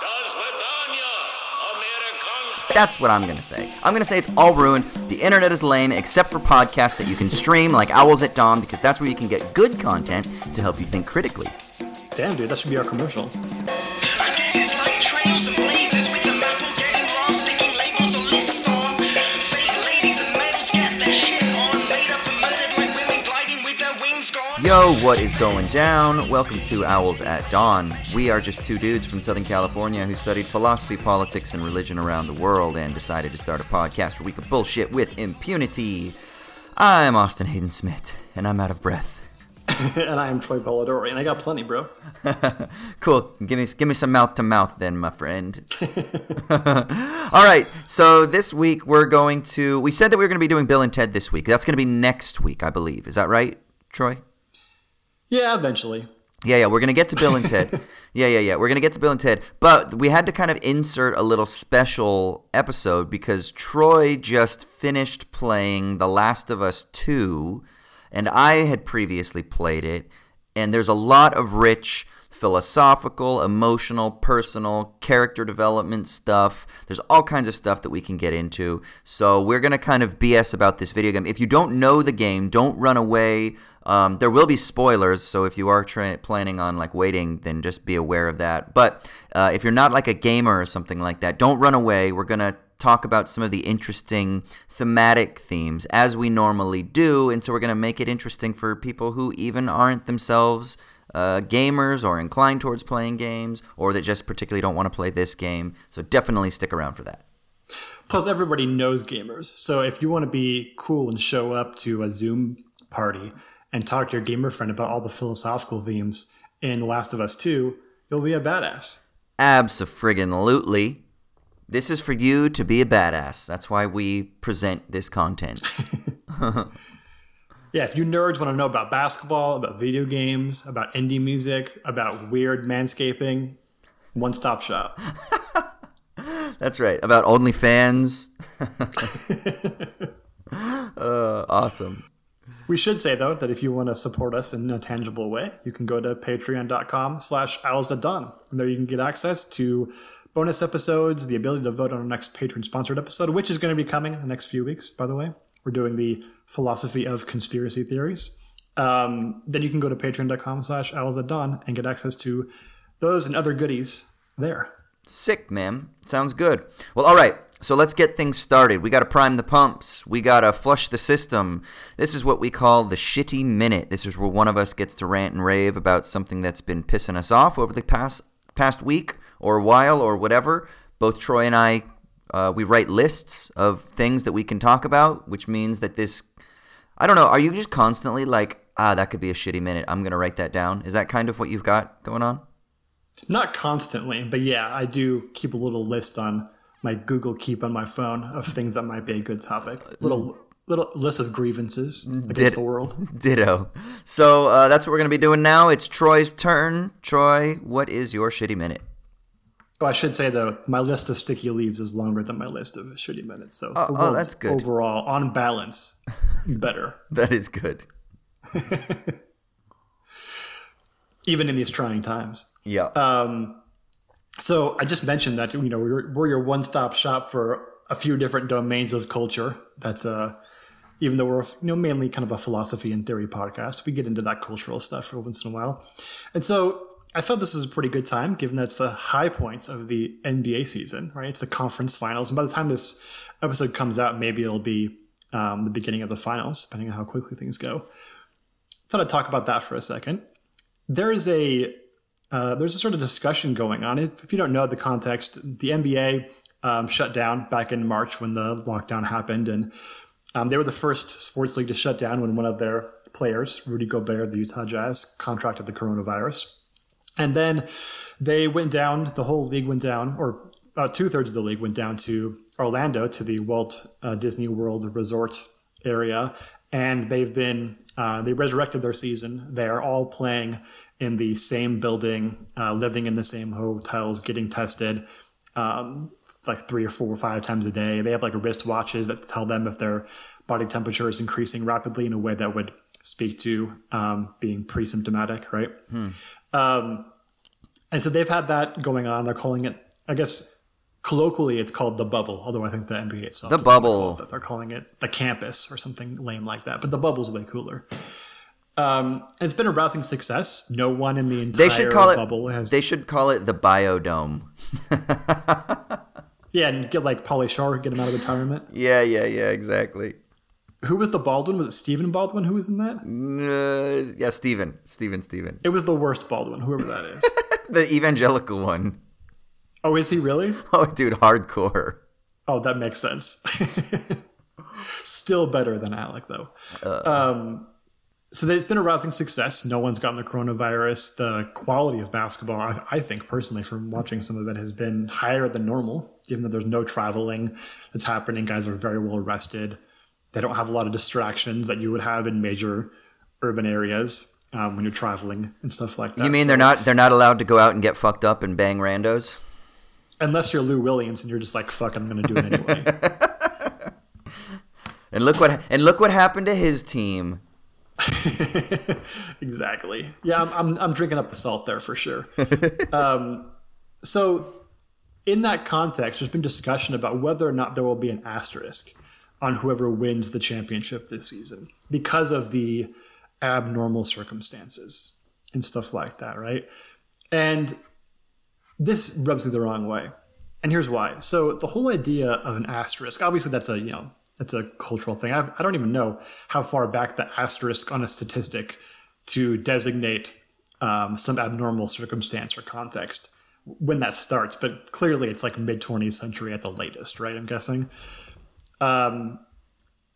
Does Vidania Americans That's what I'm gonna say. I'm gonna say it's all ruined. The internet is lame, except for podcasts that you can stream like Owls at Dawn, because that's where you can get good content to help you think critically. Damn, dude, that should be our commercial. Yo, what is going down? Welcome to Owls at Dawn. We are just two dudes from Southern California who studied philosophy, politics, and religion around the world and decided to start a podcast where we could bullshit with impunity. I'm Austin Hayden Smith, and I'm out of breath. and I am Troy Polidori, and I got plenty, bro. Cool. Give me give me some mouth to mouth then, my friend. All right. So this week we're going to we said that we were going to be doing Bill and Ted this week. That's going to be next week, I believe. Is that right, Troy? Yeah, eventually. Yeah, yeah, we're gonna get to Bill and Ted. yeah, yeah, yeah, we're gonna get to Bill and Ted. But we had to kind of insert a little special episode because Troy just finished playing The Last of Us 2, and I had previously played it, and there's a lot of rich philosophical, emotional, personal, character development stuff. There's all kinds of stuff that we can get into. So we're going to kind of BS about this video game. If you don't know the game, don't run away. Um, there will be spoilers, so if you are tra- planning on like waiting, then just be aware of that. But uh, if you're not like a gamer or something like that, don't run away. We're gonna talk about some of the interesting thematic themes as we normally do, and so we're gonna make it interesting for people who even aren't themselves uh, gamers or inclined towards playing games, or that just particularly don't want to play this game. So definitely stick around for that. Plus, everybody knows gamers. So if you want to be cool and show up to a Zoom party and talk to your gamer friend about all the philosophical themes in Last of Us 2, you'll be a badass. Abso-friggin-lutely. This is for you to be a badass. That's why we present this content. Yeah, if you nerds want to know about basketball, about video games, about indie music, about weird manscaping, one stop shop. That's right. About OnlyFans. uh, awesome. We should say though that if you want to support us in a tangible way, you can go to patreon.com slash owls at dawn. And there you can get access to bonus episodes, the ability to vote on our next patron sponsored episode, which is going to be coming in the next few weeks, by the way. We're doing the philosophy of conspiracy theories. Um, then you can go to patreon.com slash owls at dawn and get access to those and other goodies there. Sick, man. Sounds good. Well, all right. So let's get things started. We got to prime the pumps. We got to flush the system. This is what we call the shitty minute. This is where one of us gets to rant and rave about something that's been pissing us off over the past past week or while or whatever. Both Troy and I, uh, we write lists of things that we can talk about, which means that this. I don't know. Are you just constantly like, ah, that could be a shitty minute. I'm gonna write that down. Is that kind of what you've got going on? Not constantly, but yeah, I do keep a little list on my Google Keep on my phone of things that might be a good topic. Little little list of grievances against Did- the world. Ditto. So uh, that's what we're going to be doing now. It's Troy's turn. Troy, what is your shitty minute? Oh, I should say though, my list of sticky leaves is longer than my list of shitty minutes. So the oh, that's good. overall, on balance, better, That is good. even in these trying times. Yeah. Um, so I just mentioned that you know we're, we're your one-stop shop for a few different domains of culture. That's uh, even though we're you know mainly kind of a philosophy and theory podcast, we get into that cultural stuff every once in a while. And so I felt this was a pretty good time, given that it's the high points of the NBA season, right? It's the conference finals, and by the time this episode comes out, maybe it'll be um, the beginning of the finals, depending on how quickly things go. Thought I'd talk about that for a second. There is a uh, there's a sort of discussion going on. If you don't know the context, the NBA um, shut down back in March when the lockdown happened, and um, they were the first sports league to shut down when one of their players, Rudy Gobert, the Utah Jazz, contracted the coronavirus. And then they went down, the whole league went down, or about two thirds of the league went down to Orlando, to the Walt uh, Disney World Resort area. And they've been, uh, they resurrected their season. They're all playing in the same building, uh, living in the same hotels, getting tested um, like three or four or five times a day. They have like wristwatches that tell them if their body temperature is increasing rapidly in a way that would speak to um, being pre symptomatic, right? Um, and so they've had that going on. They're calling it I guess colloquially it's called the bubble, although I think the NBA itself The bubble. that. They're calling it the campus or something lame like that. But the bubble's way cooler. Um, and it's been a rousing success. No one in the entire They should call it. bubble has They should call it the biodome. yeah, and get like Pauly Shore, get him out of retirement. Yeah, yeah, yeah. Exactly. Who was the Baldwin? Was it Stephen Baldwin who was in that? Uh, yeah, Stephen. Stephen, Steven. It was the worst Baldwin, whoever that is. The evangelical one. oh, is he really? Oh, dude, hardcore. Oh, that makes sense. Still better than Alec, though. Um, so there's been a rousing success. No one's gotten the coronavirus. The quality of basketball, I, I think personally, from watching some of it, has been higher than normal, given that there's no traveling that's happening. Guys are very well rested. They don't have a lot of distractions that you would have in major urban areas um, when you're traveling and stuff like that. You mean So- they're not they're not allowed to go out and get fucked up and bang randos? unless you're Lou Williams and you're just like, fuck, I'm going to do it anyway. And look what and look what happened to his team. exactly. Yeah, I'm, I'm, I'm drinking up the salt there for sure. um, so, in that context, there's been discussion about whether or not there will be an asterisk on whoever wins the championship this season because of the abnormal circumstances and stuff like that, right? And this rubs me the wrong way. And here's why. So the whole idea of an asterisk, obviously that's a, you know, that's a cultural thing. I, I don't even know how far back the asterisk on a statistic to designate um, some abnormal circumstance or context when that starts, but clearly it's like mid 20th century at the latest, right? I'm guessing. Um,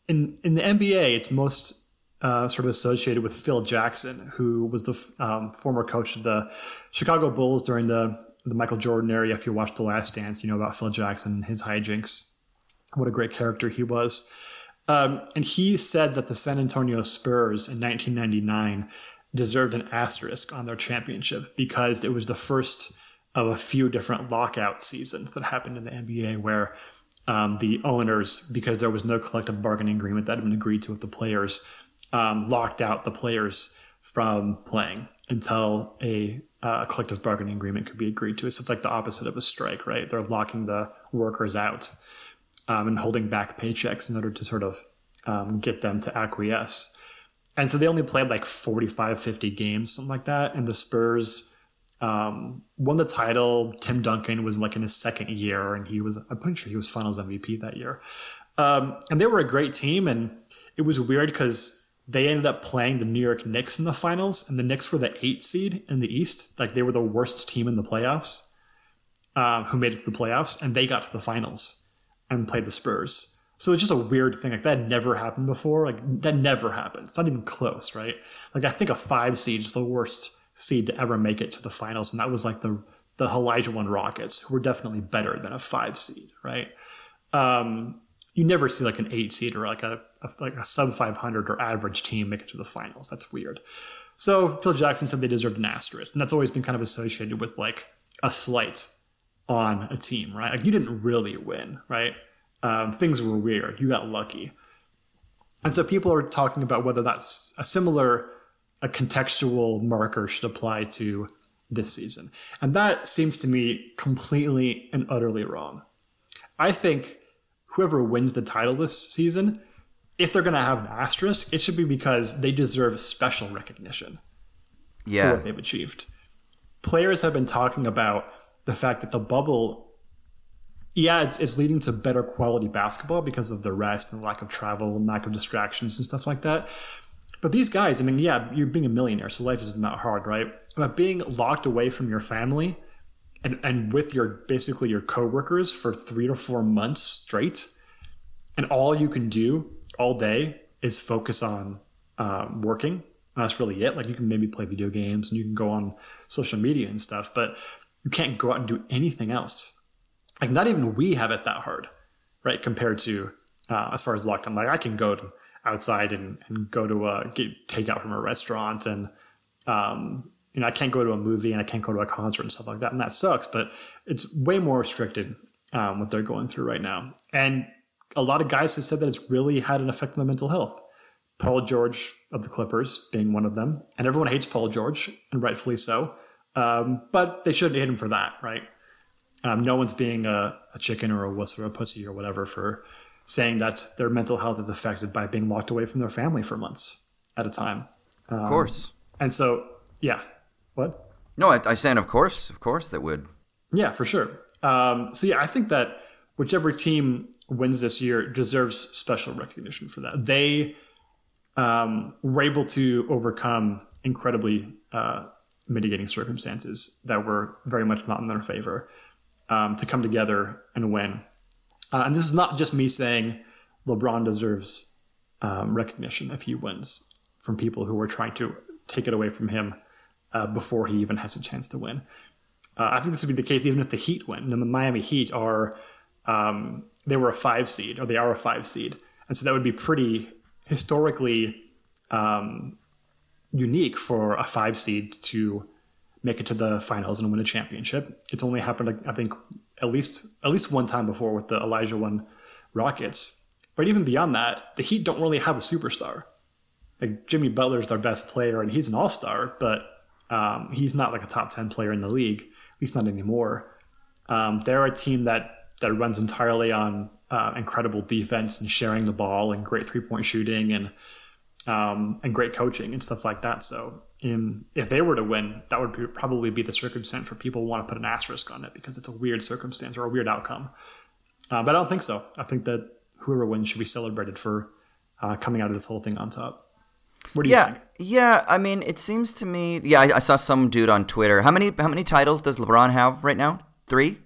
in in the NBA, it's most uh, sort of associated with Phil Jackson, who was the um, former coach of the Chicago Bulls during the the Michael Jordan era. If you watched The Last Dance, you know about Phil Jackson and his hijinks. What a great character he was. Um, and he said that the San Antonio Spurs in 1999 deserved an asterisk on their championship because it was the first of a few different lockout seasons that happened in the NBA where um, the owners, because there was no collective bargaining agreement that had been agreed to with the players, um, locked out the players from playing until a uh, collective bargaining agreement could be agreed to. So it's like the opposite of a strike, right? They're locking the workers out um, and holding back paychecks in order to sort of um, get them to acquiesce. And so they only played like 45, 50 games, something like that. And the Spurs um, won the title. Tim Duncan was like in his second year, and he was, I'm pretty sure he was finals MVP that year. Um, and they were a great team. And it was weird because they ended up playing the New York Knicks in the finals, and the Knicks were the eight seed in the East. Like they were the worst team in the playoffs, um, who made it to the playoffs, and they got to the finals and played the Spurs. So it's just a weird thing. Like that never happened before. Like that never happened. It's not even close, right? Like I think a five seed is the worst seed to ever make it to the finals, and that was like the the Olajuwon Rockets, who were definitely better than a five seed, right? Um, you never see like an eight seed or like a, a like a sub 500 or average team make it to the finals. That's weird. So Phil Jackson said they deserved an asterisk, and that's always been kind of associated with like a slight on a team, right? Like you didn't really win, right? Um, things were weird. You got lucky, and so people are talking about whether that's a similar, a contextual marker should apply to this season, and that seems to me completely and utterly wrong. I think whoever wins the title this season, if they're going to have an asterisk, it should be because they deserve special recognition for what they've achieved. Players have been talking about the fact that the bubble, yeah, it's, it's leading to better quality basketball because of the rest and lack of travel and lack of distractions and stuff like that. But these guys, I mean, yeah, you're being a millionaire, so life isn't that hard, right? But being locked away from your family and, and with your basically your coworkers for three to four months straight, and all you can do all day is focus on um, working. And that's really it. Like you can maybe play video games and you can go on social media and stuff, but you can't go out and do anything else. Like not even we have it that hard, right? Compared to uh, as far as lockdown, like I can go to outside and, and go to a get takeout from a restaurant and um, you know I can't go to a movie and I can't go to a concert and stuff like that, and that sucks. But it's way more restricted um, what they're going through right now, and a lot of guys have said that it's really had an effect on their mental health. Paul George of the Clippers being one of them, and everyone hates Paul George, and rightfully so. Um, but they shouldn't hate him for that, right? Um, no one's being a, a chicken or a wuss or a pussy or whatever for saying that their mental health is affected by being locked away from their family for months at a time. of course. And so, yeah, what? No, I, I saying of course, of course that would. Yeah, for sure. Um, so yeah, I think that whichever team wins this year deserves special recognition for that. They um, were able to overcome incredibly uh, mitigating circumstances that were very much not in their favor um, to come together and win. Uh, and this is not just me saying LeBron deserves um, recognition if he wins from people who were trying to take it away from him uh, before he even has a chance to win. Uh, I think this would be the case even if the Heat win. The Miami Heat are um, they were a five seed, or they are a five seed, and so that would be pretty historically um, unique for a five seed to make it to the finals and win a championship. It's only happened, I think, at least at least one time before with the Olajuwon Rockets. But even beyond that, the Heat don't really have a superstar. Like Jimmy Butler's their best player, and he's an all star, but um, he's not like a top ten player in the league, at least not anymore. Um, they're a team that that runs entirely on uh, incredible defense and sharing the ball and great three point shooting and um, and great coaching and stuff like that. So, in, if they were to win, that would be, probably be the circumstance for people who want to put an asterisk on it because it's a weird circumstance or a weird outcome. Uh, but I don't think so. I think that whoever wins should be celebrated for uh, coming out of this whole thing on top. What do you Yeah, think? yeah. I mean, it seems to me. Yeah, I, I saw some dude on Twitter. How many how many titles does LeBron have right now? Three.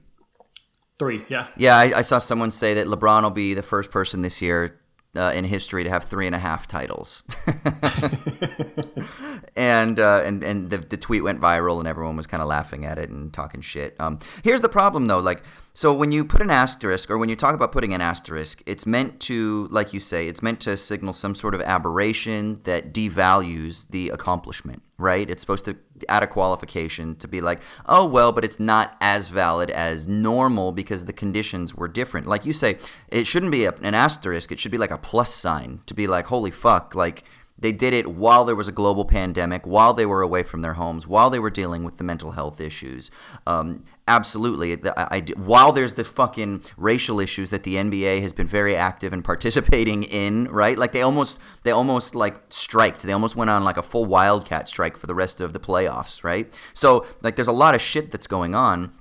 Three, yeah. Yeah, I, I saw someone say that LeBron will be the first person this year uh, in history to have three and a half titles. and uh, and and the, the tweet went viral, and everyone was kind of laughing at it and talking shit. Um, here's the problem, though. Like, so when you put an asterisk, or when you talk about putting an asterisk, it's meant to, like you say, it's meant to signal some sort of aberration that devalues the accomplishment, right? It's supposed to add a qualification to be like, oh well, but it's not as valid as normal because the conditions were different. Like you say, it shouldn't be an asterisk. It should be like a plus sign to be like, holy fuck, like they did it while there was a global pandemic, while they were away from their homes, while they were dealing with the mental health issues. Um, absolutely. I, I- while there's the fucking racial issues that the NBA has been very active and participating in, right? Like they almost, they almost like striked. They almost went on like a full wildcat strike for the rest of the playoffs, right? So like there's a lot of shit that's going on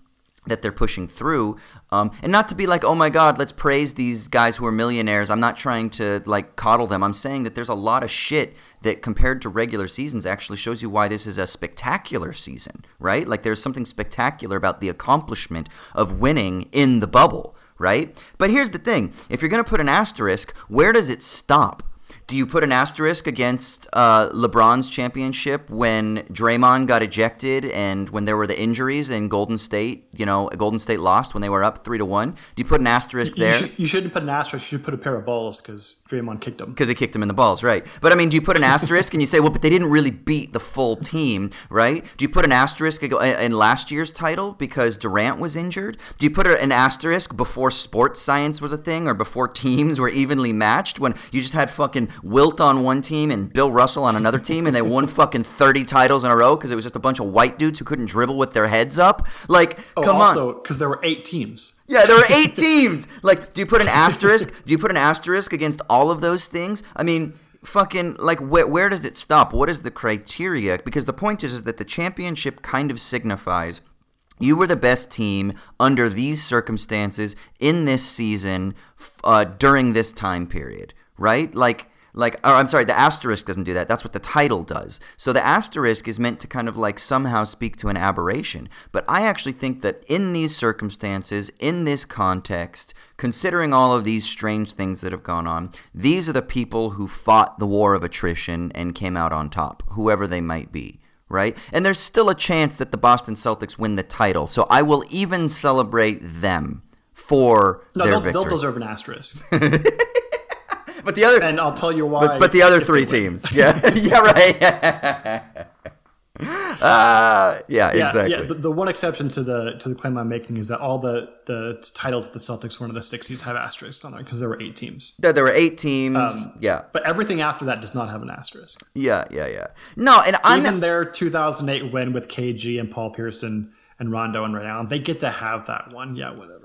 that they're pushing through um, and not to be like oh my god let's praise these guys who are millionaires. I'm not trying to like coddle them. I'm saying that there's a lot of shit that compared to regular seasons actually shows you why this is a spectacular season right? Like there's something spectacular about the accomplishment of winning in the bubble right? But here's the thing. If you're going to put an asterisk where does it stop do you put an asterisk against uh, LeBron's championship when Draymond got ejected and when there were the injuries in Golden State? You know, Golden State lost when they were up three to one. Do you put an asterisk You, there? should, you shouldn't put an asterisk. You should put a pair of balls because Draymond kicked him. because he kicked him in the balls, right? But I mean, do you put an asterisk and you say, well, but they didn't really beat the full team, right? Do you put an asterisk in last year's title because Durant was injured? Do you put an asterisk before sports science was a thing or before teams were evenly matched when you just had fucking Wilt on one team and Bill Russell on another team and they won fucking 30 titles in a row because it was just a bunch of white dudes who couldn't dribble with their heads up? Like, Oh, come on. also, because there were eight teams. Yeah, there were eight teams. Like, do you put an asterisk? Do you put an asterisk against all of those things? I mean, fucking like where, where does it stop? What is the criteria? Because the point is, is that the championship kind of signifies you were the best team under these circumstances in this season uh, during this time period, right? Like like or I'm sorry, the asterisk doesn't do that. That's what the title does. So the asterisk is meant to kind of like somehow speak to an aberration. But I actually think that in these circumstances, in this context, considering all of these strange things that have gone on, these are the people who fought the war of attrition and came out on top, whoever they might be. Right? And there's still a chance that the Boston Celtics win the title. So I will even celebrate them for No, their they'll, victory. they'll deserve an asterisk. but the other and I'll tell you why. but, but the other three teams. Yeah, yeah, right. uh, yeah, Yeah, exactly. yeah. The, the one exception to the to the claim I'm making is that all the the titles that the Celtics won in the '60s have asterisks on them because there were eight teams. there, there were eight teams. Um, yeah, But everything after that does not have an asterisk. yeah, yeah, yeah. No, and I'm Even their 2008 win with KG and Paul Pierce and and Rondo and Ray Allen. They get to have that one. Yeah, whatever.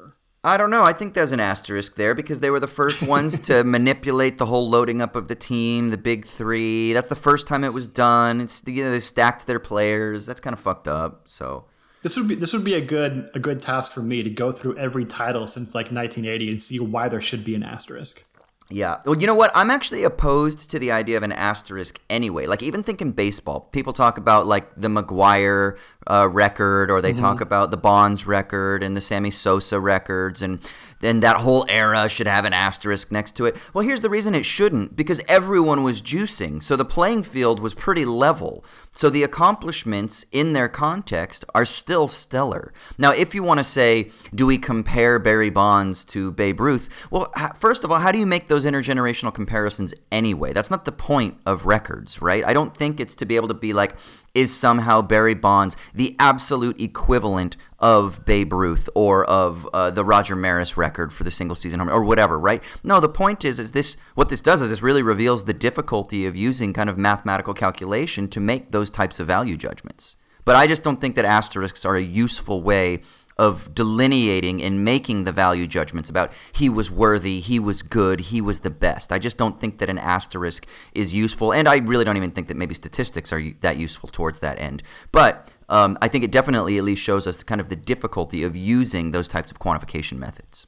I don't know. I think there's an asterisk there because they were the first ones to manipulate the whole loading up of the team, the big three. That's the first time it was done. It's you know, they stacked their players. That's kind of fucked up. So This would be this would be a good a good task for me to go through every title since like 1980 and see why there should be an asterisk. Yeah. Well, you know what? I'm actually opposed to the idea of an asterisk anyway. Like, even thinking baseball, people talk about like the McGwire uh, record, or they talk about the Bonds record and the Sammy Sosa records, and then that whole era should have an asterisk next to it. Well, here's the reason it shouldn't because everyone was juicing. So the playing field was pretty level. So the accomplishments in their context are still stellar. Now, if you want to say, do we compare Barry Bonds to Babe Ruth? Well, first of all, how do you make those intergenerational comparisons anyway? That's not the point of records, right? I don't think it's to be able to be like, is somehow Barry Bonds the absolute equivalent of Babe Ruth or of uh, the Roger Maris record for the single season home or whatever, right? No, the point is, is this what this does is this really reveals the difficulty of using kind of mathematical calculation to make those types of value judgments. But I just don't think that asterisks are a useful way of delineating and making the value judgments about he was worthy, he was good, he was the best. I just don't think that an asterisk is useful, and I really don't even think that maybe statistics are that useful towards that end. But um, I think it definitely at least shows us kind of the difficulty of using those types of quantification methods.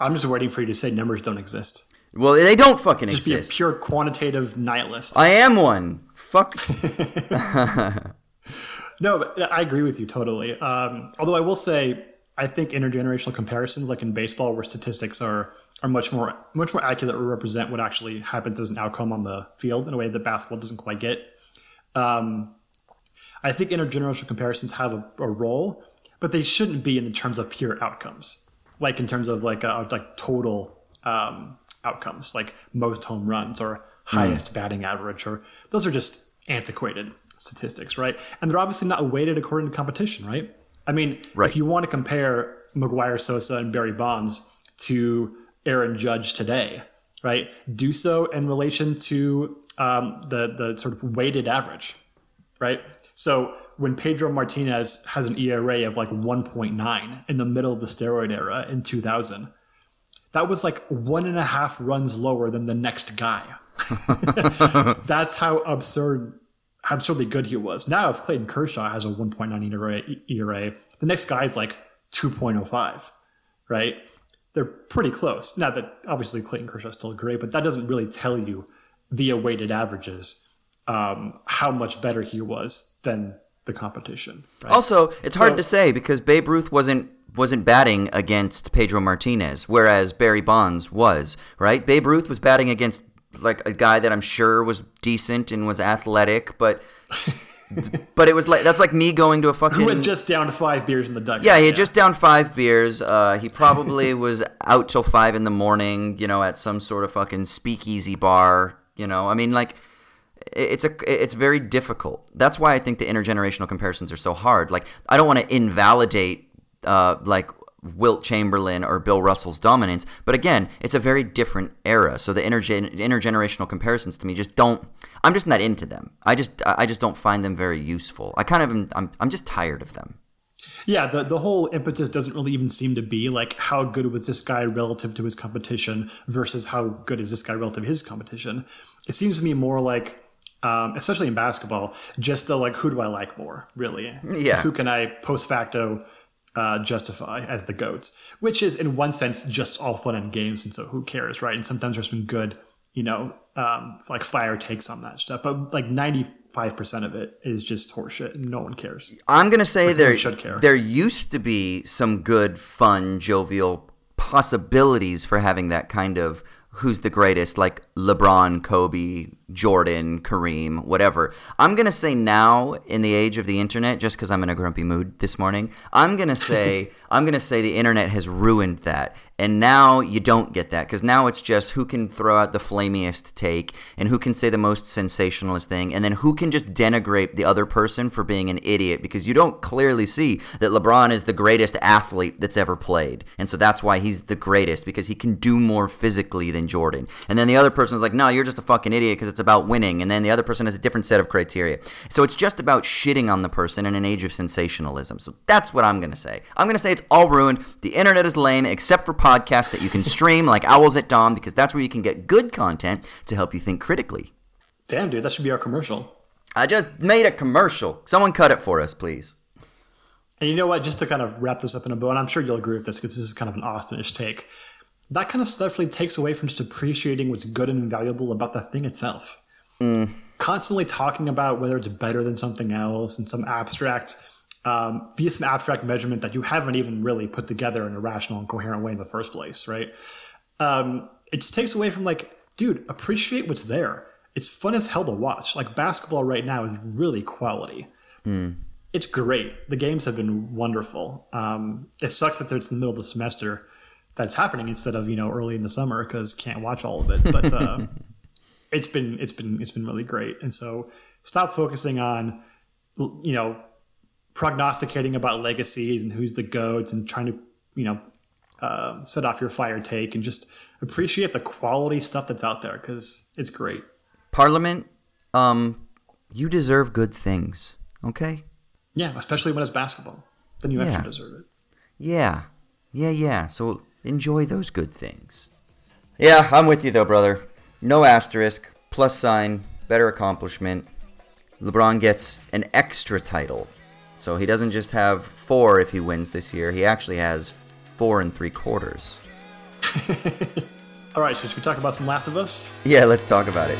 I'm just waiting for you to say numbers don't exist. Well, they don't fucking exist. Just be a pure quantitative nihilist. I am one. Fuck. No, but I agree with you totally. Um, although I will say, I think intergenerational comparisons, like in baseball, where statistics are are much more much more accurate or represent what actually happens as an outcome on the field in a way that basketball doesn't quite get. Um, I think intergenerational comparisons have a, a role, but they shouldn't be in the terms of pure outcomes, like in terms of like uh, like total um, outcomes, like most home runs or highest batting average, or those are just antiquated statistics, right? And they're obviously not weighted according to competition, right? I mean, Right. if you want to compare McGwire, Sosa, and Barry Bonds to Aaron Judge today, right? Do so in relation to um, the the sort of weighted average, right? So when Pedro Martinez has an ERA of like 1.9 in the middle of the steroid era in 2000, that was like one and a half runs lower than the next guy. That's how absurd, absurdly good he was. Now, if Clayton Kershaw has a 1.9 ERA, ERA the next guy's like 2.05, right? They're pretty close. Now that obviously Clayton Kershaw is still great, but that doesn't really tell you via weighted averages um, how much better he was than the competition. Right? Also, it's hard to say because Babe Ruth wasn't wasn't batting against Pedro Martinez, whereas Barry Bonds was, right? Babe Ruth was batting against like a guy that I'm sure was decent and was athletic, but but it was like that's like me going to a fucking who had just downed five beers in the dugout. yeah, he had just down five beers. Uh, he probably was out till five in the morning, you know, at some sort of fucking speakeasy bar. You know, I mean, like, it's a, it's very difficult. That's why I think the intergenerational comparisons are so hard. Like, I don't want to invalidate, uh, like. Wilt Chamberlain or Bill Russell's dominance, but again, it's a very different era. So the intergen- intergenerational comparisons to me just don't. I'm just not into them. I just I just don't find them very useful. I kind of am, I'm I'm just tired of them. Yeah, the, the whole impetus doesn't really even seem to be like how good was this guy relative to his competition versus how good is this guy relative to his competition. It seems to me more like, um, especially in basketball, just a, like who do I like more, really? Yeah. Who can I post facto uh, justify as the goats? Which is in one sense just all fun and games, and so who cares, right? And sometimes there's been good, you know, um, like fire takes on that stuff, but like ninety five percent of it is just horseshit, and no one cares. I'm gonna say there should care. there used to be some good, fun, jovial possibilities for having that kind of who's the greatest, like LeBron, Kobe, Jordan, Kareem, whatever. I'm gonna say now in the age of the internet, just because I'm in a grumpy mood this morning, I'm gonna say I'm gonna say the internet has ruined that. And now you don't get that because now it's just who can throw out the flamiest take and who can say the most sensationalist thing and then who can just denigrate the other person for being an idiot because you don't clearly see that LeBron is the greatest athlete that's ever played. And so that's why he's the greatest because he can do more physically than Jordan. And then the other person is like, no, you're just a fucking idiot because it's about winning, and then the other person has a different set of criteria. So it's just about shitting on the person in an age of sensationalism. So that's what I'm going to say. I'm going to say it's all ruined. The internet is lame, except for podcasts that you can stream like Owls at Dawn, because that's where you can get good content to help you think critically. Damn, dude, that should be our commercial. I just made a commercial. Someone cut it for us, please. And you know what? Just to kind of wrap this up in a bow, and I'm sure you'll agree with this because this is kind of an Austinish take. That kind of stuff really takes away from just appreciating what's good and valuable about the thing itself. Constantly talking about whether it's better than something else and some abstract, um, via some abstract measurement that you haven't even really put together in a rational and coherent way in the first place, right? Um, it just takes away from like, dude, appreciate what's there. It's fun as hell to watch. Like basketball right now is really quality it's great. The games have been wonderful. Um, it sucks that it's in the middle of the semester that's happening instead of you know early in the summer because can't watch all of it. But uh, it's been it's been it's been really great. And so stop focusing on you know prognosticating about legacies and who's the goats and trying to you know uh, set off your fire take and just appreciate the quality stuff that's out there because it's great. Parliament, um, you deserve good things, okay? Yeah, especially when it's basketball, then you Yeah. actually deserve it. Yeah. Yeah, yeah. So enjoy those good things. Yeah, I'm with you though, brother. No asterisk, plus sign, better accomplishment. LeBron gets an extra title. So he doesn't just have four if he wins this year, he actually has four and three quarters. All right, so should we talk about some Last of Us? Yeah, let's talk about it.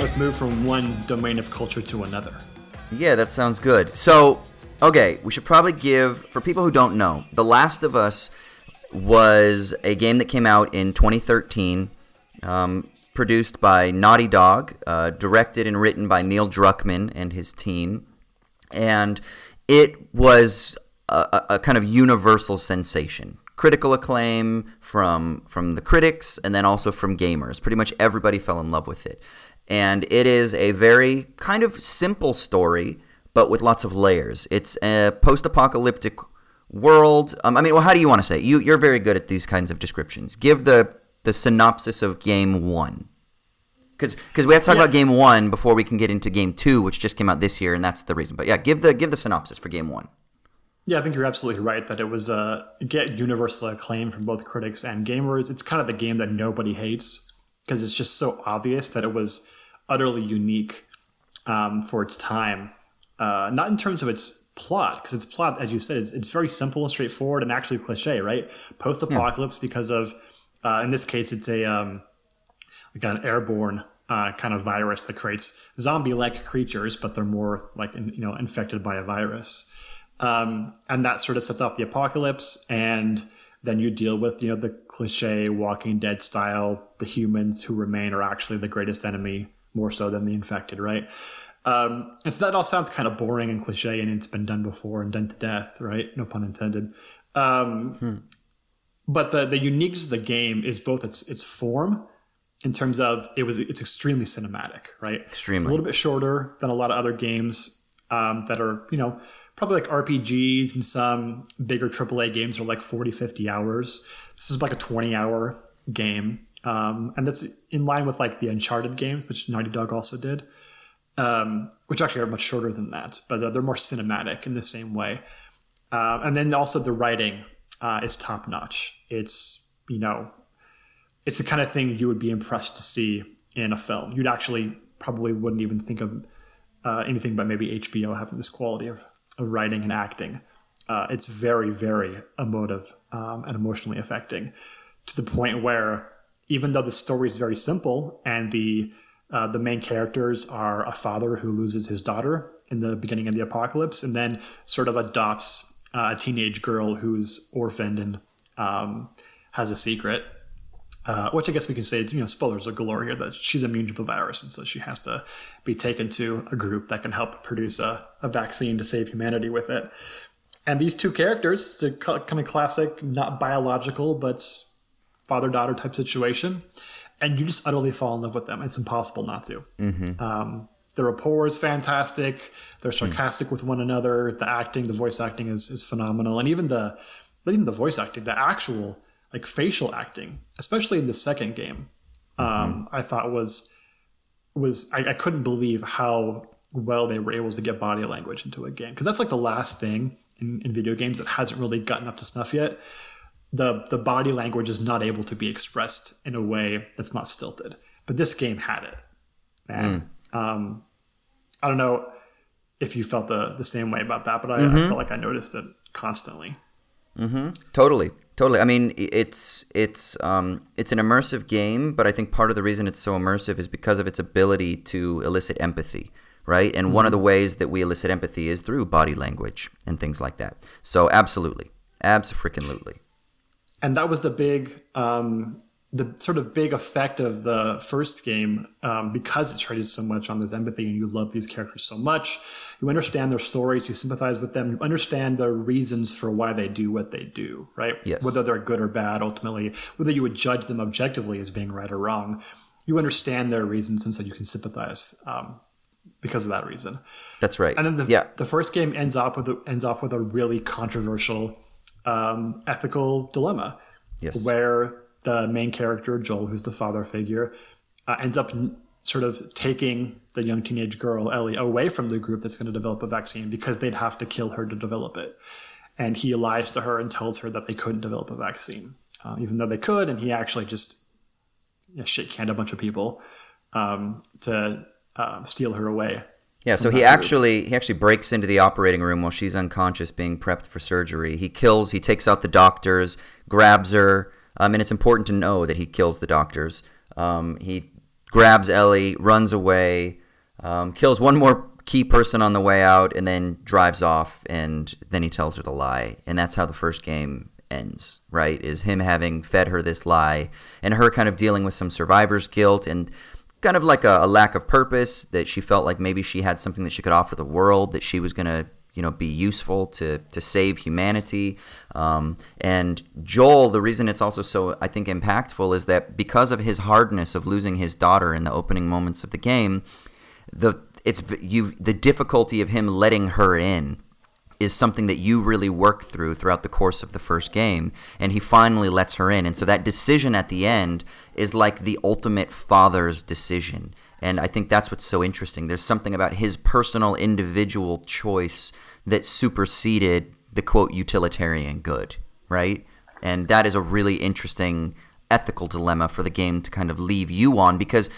Let's move from one domain of culture to another. Yeah, that sounds good. So, okay, we should probably give, for people who don't know, The Last of Us was a game that came out in 2013, um, produced by Naughty Dog, uh, directed and written by Neil Druckmann and his team. And it was a, a- kind of universal sensation. Critical acclaim from from the critics and then also from gamers. Pretty much everybody fell in love with it. And it is a very kind of simple story, but with lots of layers. It's a post-apocalyptic world. Um, I mean, well, how do you want to say? it? You you're very good at these kinds of descriptions. Give the the synopsis of game one. Because we have to talk Yeah. about game one before we can get into game two, which just came out this year, and that's the reason. But yeah, give the give the synopsis for game one. Yeah, I think you're absolutely right that it was uh, get universal acclaim from both critics and gamers. It's kind of the game that nobody hates because it's just so obvious that it was utterly unique um, for its time. Uh, not in terms of its plot, because its plot, as you said, it's, it's very simple and straightforward and actually cliche, right? Post-apocalypse because of, uh, in this case, it's a um, like an airborne uh, kind of virus that creates zombie-like creatures, but they're more like you know infected by a virus, um, and that sort of sets off the apocalypse. And then you deal with you know the cliche Walking Dead style: the humans who remain are actually the greatest enemy, more so than the infected, right? Um, and so that all sounds kind of boring and cliche, and it's been done before and done to death, right? No pun intended. Um, But the the uniqueness of the game is both its its form in terms of it was it's extremely cinematic, right? It's Extremely. a little bit shorter than a lot of other games um, that are you know probably like RPGs and some bigger AAA games are like 40, 50 hours. This is like a 20 hour game. Um, and that's in line with like the Uncharted games, which Naughty Dog also did, um, which actually are much shorter than that, but uh, they're more cinematic in the same way. Uh, and then also the writing uh, is top notch. It's you know, it's the kind of thing you would be impressed to see in a film. You'd actually probably wouldn't even think of uh, anything but maybe HBO having this quality of, of writing and acting. Uh, it's very, very emotive um, and emotionally affecting to the point where even though the story is very simple and the uh, the main characters are a father who loses his daughter in the beginning of the apocalypse and then sort of adopts uh, a teenage girl who's orphaned and um, has a secret uh, which I guess we can say, you know, spoilers are galore here that she's immune to the virus, and so she has to be taken to a group that can help produce a, a vaccine to save humanity with it. And these two characters, it's a kind of classic, not biological, but father daughter type situation, and you just utterly fall in love with them. It's impossible not to. Um, the rapport is fantastic. They're sarcastic with one another. The acting, the voice acting is, is phenomenal, and even the even the voice acting, the actual like facial acting, especially in the second game, um, I thought was was I, I couldn't believe how well they were able to get body language into a game because that's like the last thing in, in video games that hasn't really gotten up to snuff yet. The the body language is not able to be expressed in a way that's not stilted, but this game had it. Man, um, I don't know if you felt the the same way about that, but I, I felt like I noticed it constantly. Totally, totally. I mean, it's it's um, it's an immersive game, but I think part of the reason it's so immersive is because of its ability to elicit empathy, right? And one of the ways that we elicit empathy is through body language and things like that. So, absolutely, absolutely. And that was the big um, the sort of big effect of the first game um, because it traded so much on this empathy and you love these characters so much. You understand their stories you sympathize with them you understand the reasons for why they do what they do right? Yes. whether they're good or bad ultimately. Whether you would judge them objectively as being right or wrong. You understand their reasons and so you can sympathize um, because of that reason. That's right. and then the, yeah, the first game ends up with a, ends off with a really controversial um, ethical dilemma, Yes. where the main character Joel, who's the father figure, uh, ends up n- sort of taking the young teenage girl Ellie away from the group that's going to develop a vaccine because they'd have to kill her to develop it, and he lies to her and tells her that they couldn't develop a vaccine, uh, even though they could, and he actually just you know, shit canned a bunch of people um, to uh, steal her away. Yeah, so he actually he actually breaks into the operating room while she's unconscious, being prepped for surgery. He kills, he takes out the doctors, grabs her, um, and it's important to know that he kills the doctors. Um, he grabs Ellie, runs away, um, kills one more key person on the way out, and then drives off. And then he tells her the lie, and that's how the first game ends. Right? Is him having fed her this lie, and her kind of dealing with some survivor's guilt and kind of like a, a lack of purpose that she felt like maybe she had something that she could offer the world that she was going to you know be useful to to save humanity. Um, and joel the reason it's also so i think impactful is that because of his hardness of losing his daughter in the opening moments of the game the it's you the difficulty of him letting her in is something that you really work through throughout the course of the first game and he finally lets her in. And so that decision at the end is like the ultimate father's decision. And i think that's what's so interesting. There's something about his personal individual choice that superseded the quote utilitarian good right? And that is a really interesting ethical dilemma for the game to kind of leave you on because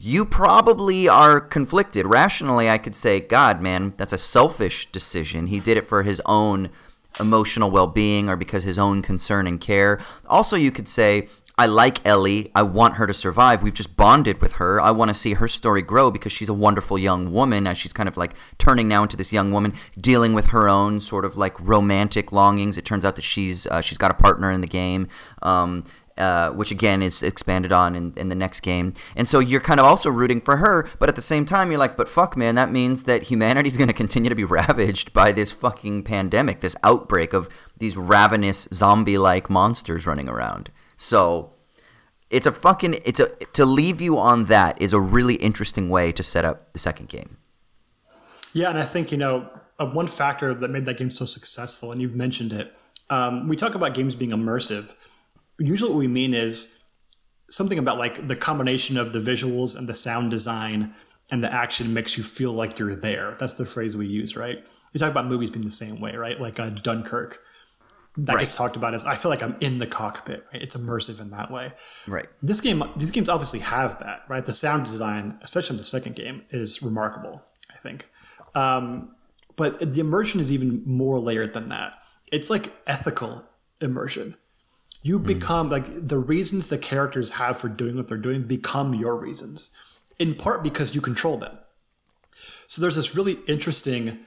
you probably are conflicted. Rationally, I could say, God, man, that's a selfish decision. He did it for his own emotional well being or because his own concern and care. Also, you could say, I like Ellie. I want her to survive. We've just bonded with her. I want to see her story grow because she's a wonderful young woman as she's kind of like turning now into this young woman dealing with her own sort of like romantic longings. It turns out that she's uh, she's got a partner in the game. Um, uh, which again is expanded on in, in the next game. And so you're kind of also rooting for her, but at the same time, you're like, but fuck, man, that means that humanity's going to continue to be ravaged by this fucking pandemic, this outbreak of these ravenous zombie like monsters running around. So it's a fucking, it's a, to leave you on that is a really interesting way to set up the second game. Yeah, and I think you know uh, one factor that made that game so successful, and you've mentioned it. Um, we talk about games being immersive. Usually, what we mean is something about like the combination of the visuals and the sound design and the action makes you feel like you're there. That's the phrase we use, right? We talk about movies being the same way, right? Like uh, Dunkirk. That gets talked about as I feel like I'm in the cockpit. Right? It's immersive in that way Right. this game these games obviously have that right the sound design especially in the second game is remarkable i think um, but the immersion is even more layered than that it's like ethical immersion you become like the reasons the characters have for doing what they're doing become your reasons in part because you control them so there's this really interesting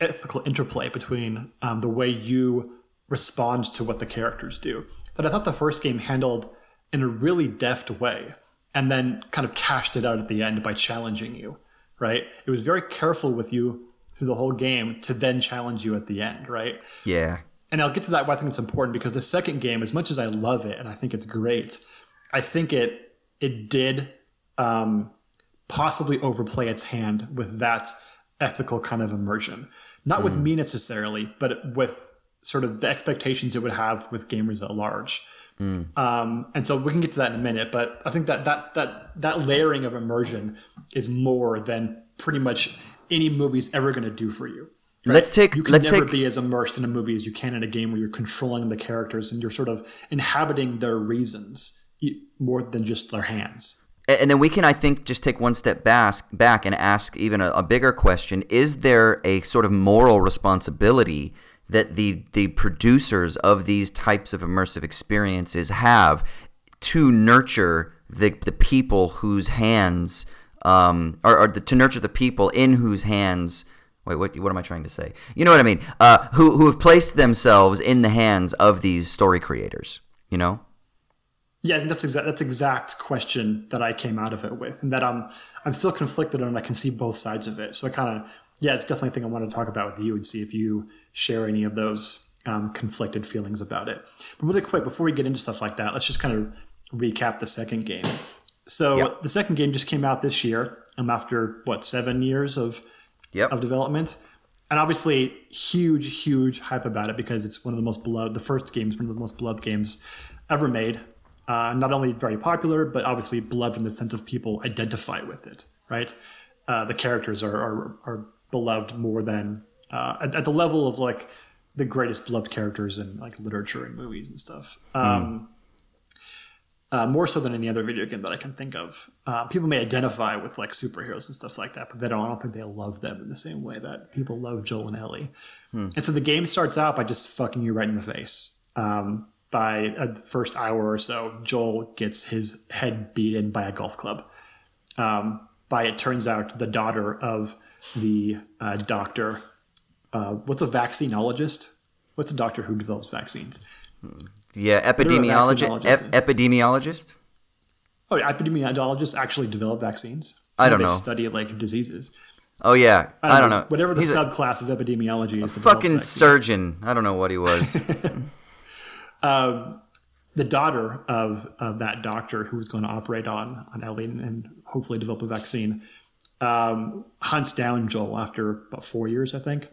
ethical interplay between um, the way you respond to what the characters do that I thought the first game handled in a really deft way and then kind of cashed it out at the end by challenging you, right? It was very careful with you through the whole game to then challenge you at the end, right? Yeah. And I'll get to that. Why I think it's important because the second game, as much as I love it and I think it's great, I think it it did um, possibly overplay its hand with that ethical kind of immersion. Not with me necessarily, but with sort of the expectations it would have with gamers at large. Um, and so we can get to that in a minute, but I think that that that that layering of immersion is more than pretty much any movie's ever going to do for you. Let's take You can let's never take be as immersed in a movie as you can in a game where you're controlling the characters and you're sort of inhabiting their reasons more than just their hands. And then we can, I think, just take one step back, back and ask even a, a bigger question: Is there a sort of moral responsibility that the the producers of these types of immersive experiences have to nurture the the people whose hands, um, or, or the, to nurture the people in whose hands? Wait, what, what am I trying to say? You know what I mean? Uh, who who have placed themselves in the hands of these story creators? You know? Yeah, that's exact. That's exact question that I came out of it with, and that I'm I'm still conflicted on. I can see both sides of it. So I kind of yeah, it's definitely a thing I want to talk about with you and see if you share any of those um, conflicted feelings about it. But really quick, before we get into stuff like that, let's just kind of recap the second game. So Yep. the second game just came out this year. Um, after what seven years of Yep. of development. And obviously, huge, huge hype about it because it's one of the most beloved. The first game is one of the most beloved games ever made. Uh, not only very popular, but obviously beloved in the sense of people identify with it. Right? Uh, the characters are, are are beloved more than uh, at, at the level of like the greatest beloved characters in like literature and movies and stuff. Um, uh, more so than any other video game that I can think of. Uh, people may identify with like superheroes and stuff like that, but they don't. I don't think they love them in the same way that people love Joel and Ellie. And so the game starts out by just fucking you right in the face. Um, by uh, the first hour or so, Joel gets his head beaten by a golf club. Um, by it turns out the daughter of the uh, doctor. Uh, what's a vaccinologist? What's a doctor who develops vaccines? Yeah, epidemiologist. Ep- epidemiologist. Oh, epidemiologists actually develop vaccines. I don't they know. Study like diseases. Oh yeah, I don't, know. Whatever the He's a subclass of epidemiology is. develops fucking vaccines. surgeon. I don't know what he was. The daughter of, of that doctor who was going to operate on on Ellie and, and hopefully develop a vaccine um, hunts down Joel after about four years, I think,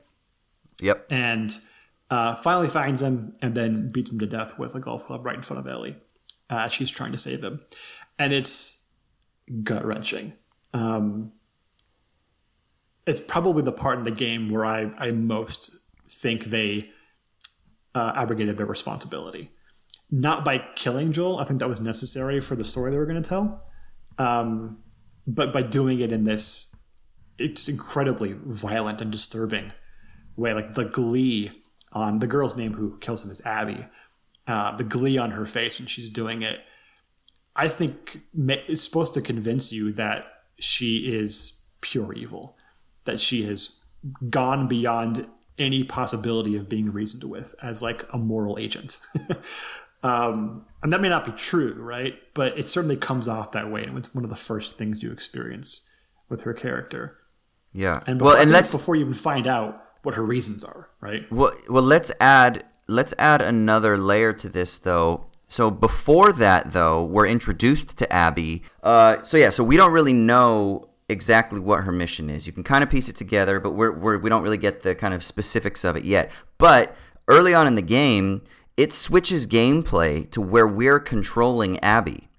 yep. and uh, finally finds him and then beats him to death with a golf club right in front of Ellie. Uh, she's trying to save him, and it's gut wrenching. Um, it's probably the part in the game where I, I most think they uh, abrogated their responsibility. Not by killing Joel, I think that was necessary for the story they were going to tell, um, but by doing it in this, it's incredibly violent and disturbing way. Like the glee on the girl's name who kills him is Abby. Uh, the glee on her face when she's doing it, I think is supposed to convince you that she is pure evil, that she has gone beyond any possibility of being reasoned with as like a moral agent. um, and that may not be true, right? But it certainly comes off that way, and it's one of the first things you experience with her character. Yeah. And well, and let's before you even find out what her reasons are, right? well, well let's add let's add another layer to this though. So before that though, we're introduced to Abby. Uh, so yeah, so we don't really know exactly what her mission is. You can kind of piece it together, but we're, we're we don't really get the kind of specifics of it yet. But early on in the game, it switches gameplay to where we're controlling Abby.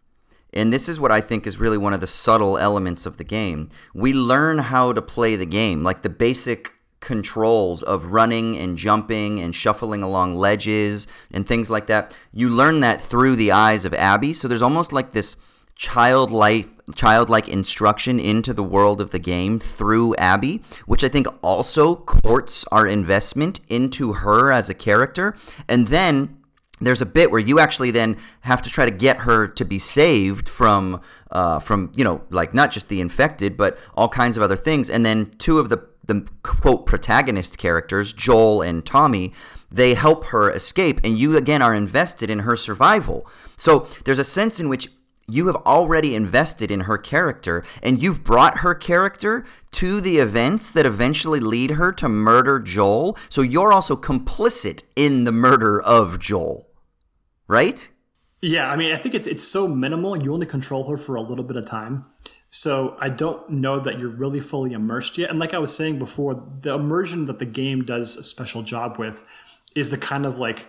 And this is what I think is really one of the subtle elements of the game. We learn how to play the game, like the basic controls of running and jumping and shuffling along ledges and things like that. You learn that through the eyes of Abby. So there's almost like this childlike childlike instruction into the world of the game through Abby, which I think also courts our investment into her as a character. And then there's a bit where you actually then have to try to get her to be saved from uh, from you know like not just the infected but all kinds of other things and then two of the the quote protagonist characters Joel and Tommy they help her escape and you again are invested in her survival so there's a sense in which you have already invested in her character and you've brought her character to the events that eventually lead her to murder Joel. So you're also complicit in the murder of Joel. Right? Yeah, I mean, I think it's it's so minimal. You only control her for a little bit of time, so I don't know that you're really fully immersed yet. And like I was saying before, the immersion that the game does a special job with is the kind of like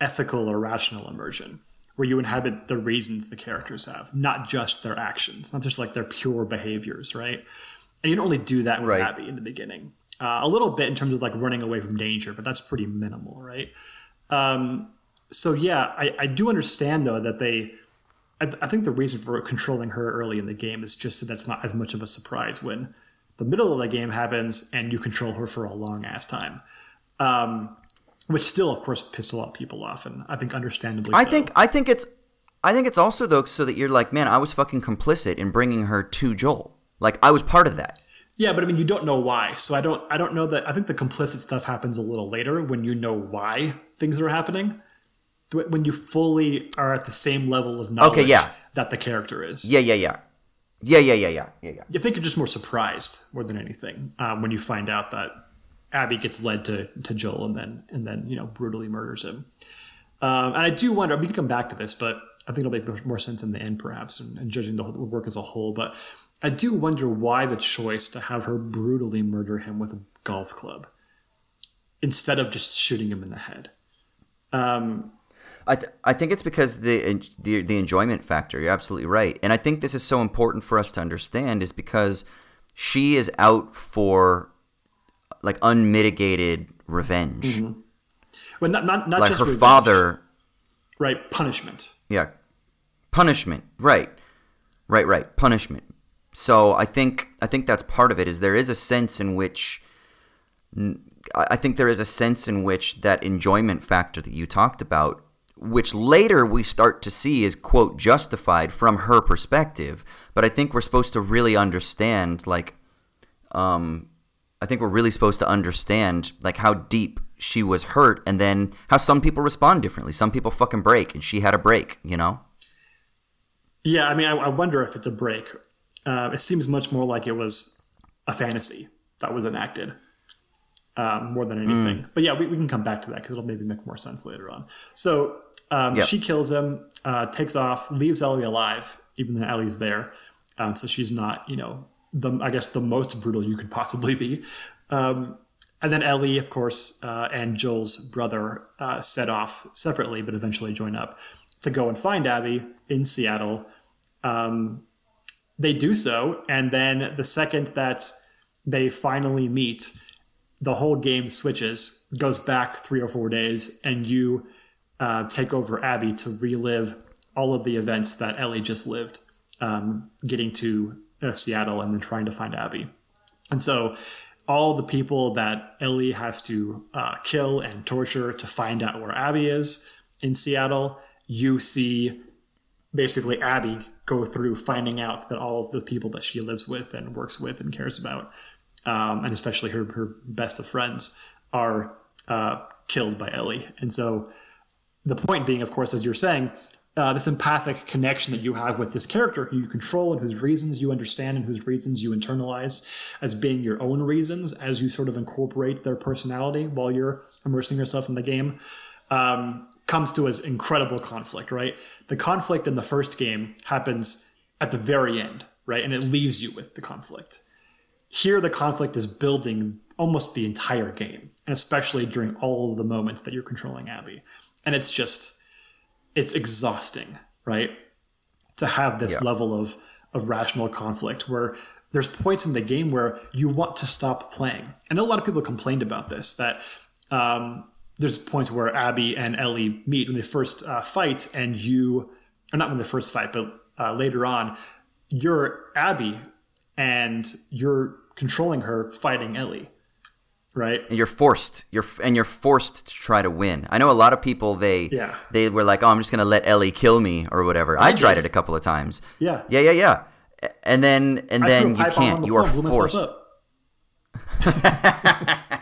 ethical or rational immersion, where you inhabit the reasons the characters have, not just their actions, not just like their pure behaviors, right? And you don't really do that with Right. Abby in the beginning. Uh, a little bit in terms of like running away from danger, but that's pretty minimal, right? Um, so yeah, I, I do understand though that they. I, I think the reason for controlling her early in the game is just so that's not as much of a surprise when the middle of the game happens and you control her for a long ass time. Um, which still, of course, pissed a lot of people off, and I think understandably. I so. think I think it's I think it's also though so that you're like, man, I was fucking complicit in bringing her to Joel. Like I was part of that. Yeah, but I mean, you don't know why, so I don't. I don't know that. I think the complicit stuff happens a little later when you know why things are happening. When you fully are at the same level of knowledge yeah. that the character is. Yeah, yeah, yeah. Yeah, yeah, yeah, yeah, yeah, yeah. I think you're just more surprised more than anything um, when you find out that Abby gets led to, to Joel and then and then you know brutally murders him. Um, and I do wonder. We can come back to this, but I think it'll make more sense in the end, perhaps, and, and judging the whole work as a whole. But I do wonder why the choice to have her brutally murder him with a golf club instead of just shooting him in the head. Um, I, th- I think it's because the, the the enjoyment factor. You're absolutely right, and I think this is so important for us to understand is because she is out for like unmitigated revenge. Mm-hmm. Well, not not not Like just her revenge, father, right? Punishment. yeah, punishment. Right, right, right. Punishment. So I think I think that's part of it. Is there is a sense in which I think there is a sense in which that enjoyment factor that you talked about, which later we start to see is quote justified from her perspective. But I think we're supposed to really understand, like, um, I think we're really supposed to understand like how deep she was hurt, and then how some people respond differently. Some people fucking break, and she had a break. You know? Yeah, I mean, I, I wonder if it's a break. Uh, it seems much more like it was a fantasy that was enacted um, more than anything. But yeah, we, we can come back to that because it'll maybe make more sense later on. So um, Yep. she kills him, uh, takes off, leaves Ellie alive, even though Ellie's there. Um, so she's not, you know, the I guess the most brutal you could possibly be. Um, and then Ellie, of course, uh, and Joel's brother uh, set off separately, but eventually join up to go and find Abby in Seattle. Um, they do so, and then the second that they finally meet, the whole game switches, goes back three or four days, and you uh, take over Abby to relive all of the events that Ellie just lived, um, getting to uh, Seattle and then trying to find Abby. And so, all the people that Ellie has to uh, kill and torture to find out where Abby is in Seattle, you see basically Abby go through finding out that all of the people that she lives with and works with and cares about, um, and especially her, her best of friends, are uh, killed by Ellie. And so, the point being, of course, as you're saying, uh, this empathic connection that you have with this character who you control and whose reasons you understand and whose reasons you internalize as being your own reasons as you sort of incorporate their personality while you're immersing yourself in the game um, comes to as incredible conflict, right? The conflict in the first game happens at the very end, right? And it leaves you with the conflict. Here, the conflict is building almost the entire game, and especially during all of the moments that you're controlling Abby. And it's just, it's exhausting, right? To have this Yeah. level of, of rational conflict where there's points in the game where you want to stop playing. I know a lot of people complained about this, that um, there's points where Abby and Ellie meet when they first uh, fight, and you, or not when they first fight, but uh, later on, you're Abby and you're controlling her fighting Ellie, right? And you're forced. You're and you're forced to try to win. I know a lot of people. They Yeah. they were like, "Oh, I'm just gonna let Ellie kill me" or whatever. I, tried did. it a couple of times. Yeah. yeah, yeah, yeah. And then and I then you pipe bomb on can't. the You are forced.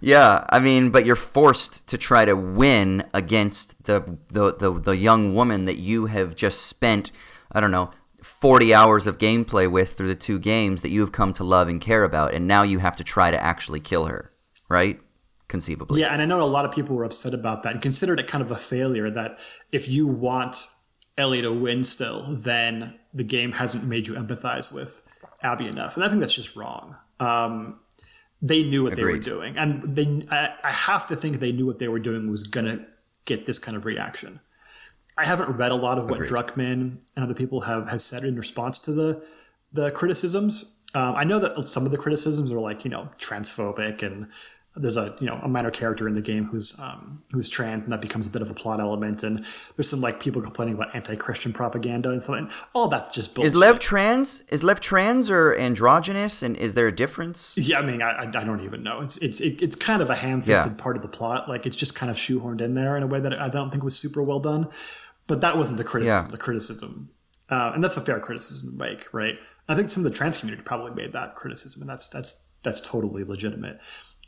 Yeah, I mean, but you're forced to try to win against the, the the the young woman that you have just spent, I don't know, 40 hours of gameplay with through the two games that you have come to love and care about, and now you have to try to actually kill her, right? Conceivably. Yeah, and I know a lot of people were upset about that and considered it kind of a failure that if you want Ellie to win still, then the game hasn't made you empathize with Abby enough. And I think that's just wrong. Um, they knew what they were doing. And they I, I have to think they knew what they were doing was going to get this kind of reaction. I haven't read a lot of what Agreed. Druckmann and other people have, have said in response to the the criticisms. Um, I know that some of the criticisms are like you know transphobic and there's a you know a minor character in the game who's um, who's trans and that becomes a bit of a plot element and there's some like people complaining about anti-Christian propaganda and something. All that's just bullshit. Is Lev trans? Is Lev trans or androgynous? And is there a difference? Yeah, I mean, I, I I don't even know. It's it's it, it's kind of a ham-fisted Yeah. part of the plot. Like it's just kind of shoehorned in there in a way that I don't think was super well done. But that wasn't the criticism. Yeah. The criticism, uh, and that's a fair criticism to make, right? I think some of the trans community probably made that criticism, and that's that's that's totally legitimate.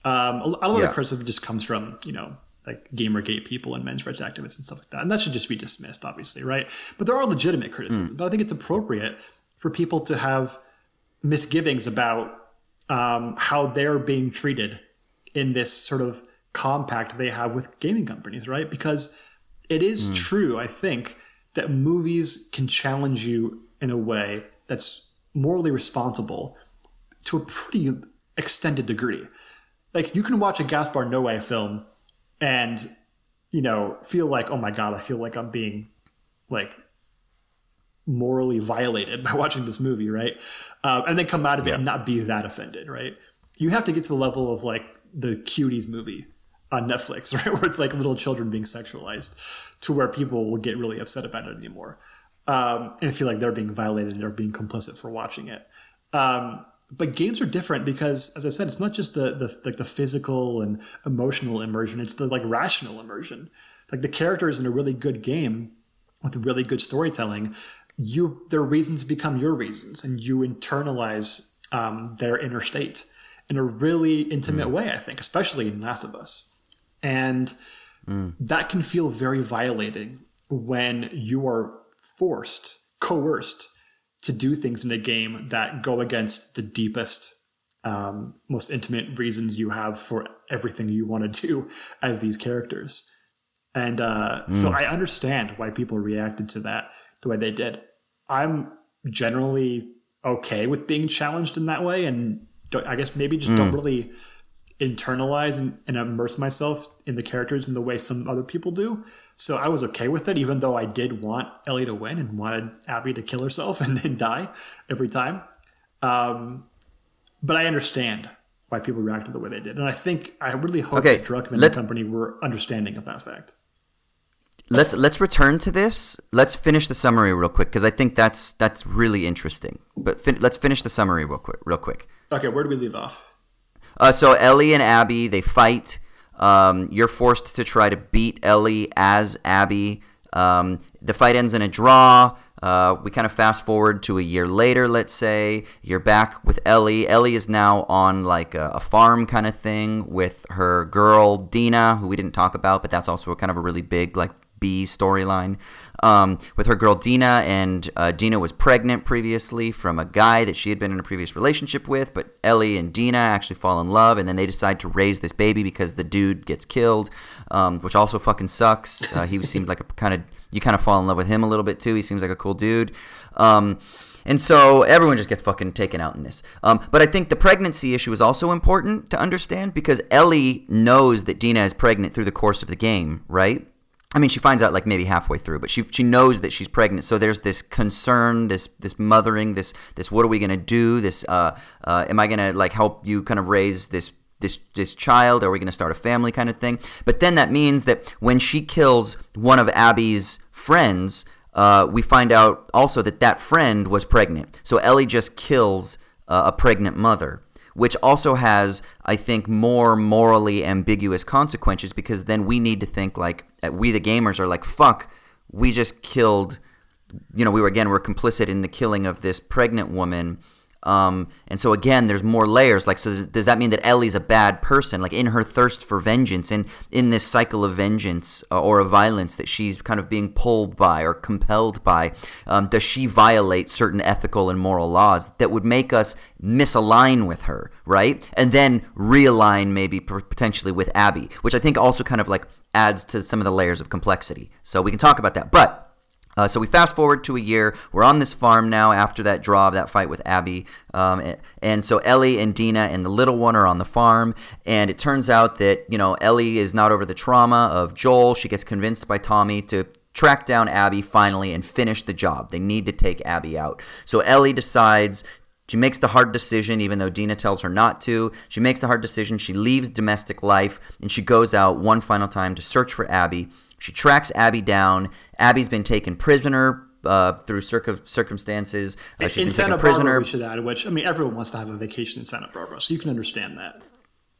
Um, a lot of Yeah. the criticism just comes from you know like GamerGate people and men's rights activists and stuff like that, and that should just be dismissed, obviously, right? But there are legitimate criticisms. But I think it's appropriate for people to have misgivings about um, how they're being treated in this sort of compact they have with gaming companies, right? Because it is true, I think, that movies can challenge you in a way that's morally responsible to a pretty extended degree. Like you can watch a Gaspar Noé film and you know feel like, oh my god, I feel like I'm being like morally violated by watching this movie, right? Um, and then come out of it and not be that offended, right? You have to get to the level of like the cuties movie on Netflix, right, where it's like little children being sexualized, to where people will get really upset about it anymore, um, and feel like they're being violated or being complicit for watching it. Um, but games are different because, as I said, it's not just the the like the physical and emotional immersion; it's the like rational immersion. Like the characters in a really good game with really good storytelling, you their reasons become your reasons, and you internalize um, their inner state in a really intimate way. I think, especially in Last of Us, and that can feel very violating when you are forced, coerced to do things in a game that go against the deepest, um, most intimate reasons you have for everything you want to do as these characters. And uh, so I understand why people reacted to that the way they did. I'm generally okay with being challenged in that way, and don't, I guess maybe just don't really internalize and, and immerse myself in the characters in the way some other people do. So I was okay with it, even though I did want Ellie to win and wanted Abby to kill herself and, then die every time. Um, but I understand why people reacted the way they did, and I think I really hope Okay, that Druckmann and let- the company were understanding of that fact. let's let's return to this. Let's finish the summary real quick because I think that's that's really interesting. But fin- let's finish the summary real quick. Real quick. Okay, where do we leave off? Uh, so Ellie and Abby they fight. Um, you're forced to try to beat Ellie as Abby. Um, the fight ends in a draw. Uh, we kind of fast forward to a year later, let's say. You're back with Ellie. Ellie is now on like a, a farm kind of thing with her girl Dina, who we didn't talk about, but that's also a kind of a really big like B storyline um, with her girl Dina, and uh, Dina was pregnant previously from a guy that she had been in a previous relationship with. But Ellie and Dina actually fall in love, and then they decide to raise this baby because the dude gets killed, um, which also fucking sucks. Uh, he seemed like a kind of you kind of fall in love with him a little bit too. He seems like a cool dude. Um, and so everyone just gets fucking taken out in this. Um, but I think the pregnancy issue is also important to understand because Ellie knows that Dina is pregnant through the course of the game, right? I mean, she finds out like maybe halfway through, but she she knows that she's pregnant. So there's this concern, this this mothering, this this what are we gonna do? This uh, uh, am I gonna like help you kind of raise this this this child? Are we gonna start a family kind of thing? But then that means that when she kills one of Abby's friends, uh, we find out also that that friend was pregnant. So Ellie just kills uh, a pregnant mother which also has, I think, more morally ambiguous consequences because then we need to think like we the gamers are like, fuck, we just killed, you know, we were again we're complicit in the killing of this pregnant woman. Um, and so again, there's more layers. Like, so does, does that mean that Ellie's a bad person? Like, in her thirst for vengeance, and in this cycle of vengeance uh, or of violence that she's kind of being pulled by or compelled by, um, does she violate certain ethical and moral laws that would make us misalign with her, right? And then realign maybe potentially with Abby, which I think also kind of like adds to some of the layers of complexity. So we can talk about that, but. Uh, so we fast forward to a year. We're on this farm now after that draw of that fight with Abby. Um, and, and so Ellie and Dina and the little one are on the farm. And it turns out that, you know, Ellie is not over the trauma of Joel. She gets convinced by Tommy to track down Abby finally and finish the job. They need to take Abby out. So Ellie decides she makes the hard decision, even though Dina tells her not to. She makes the hard decision. She leaves domestic life and she goes out one final time to search for Abby. She tracks Abby down. Abby's been taken prisoner uh, through circum- circumstances. Uh, she's in been Santa taken prisoner. Barbara, we should add, which I mean, everyone wants to have a vacation in Santa Barbara, so you can understand that.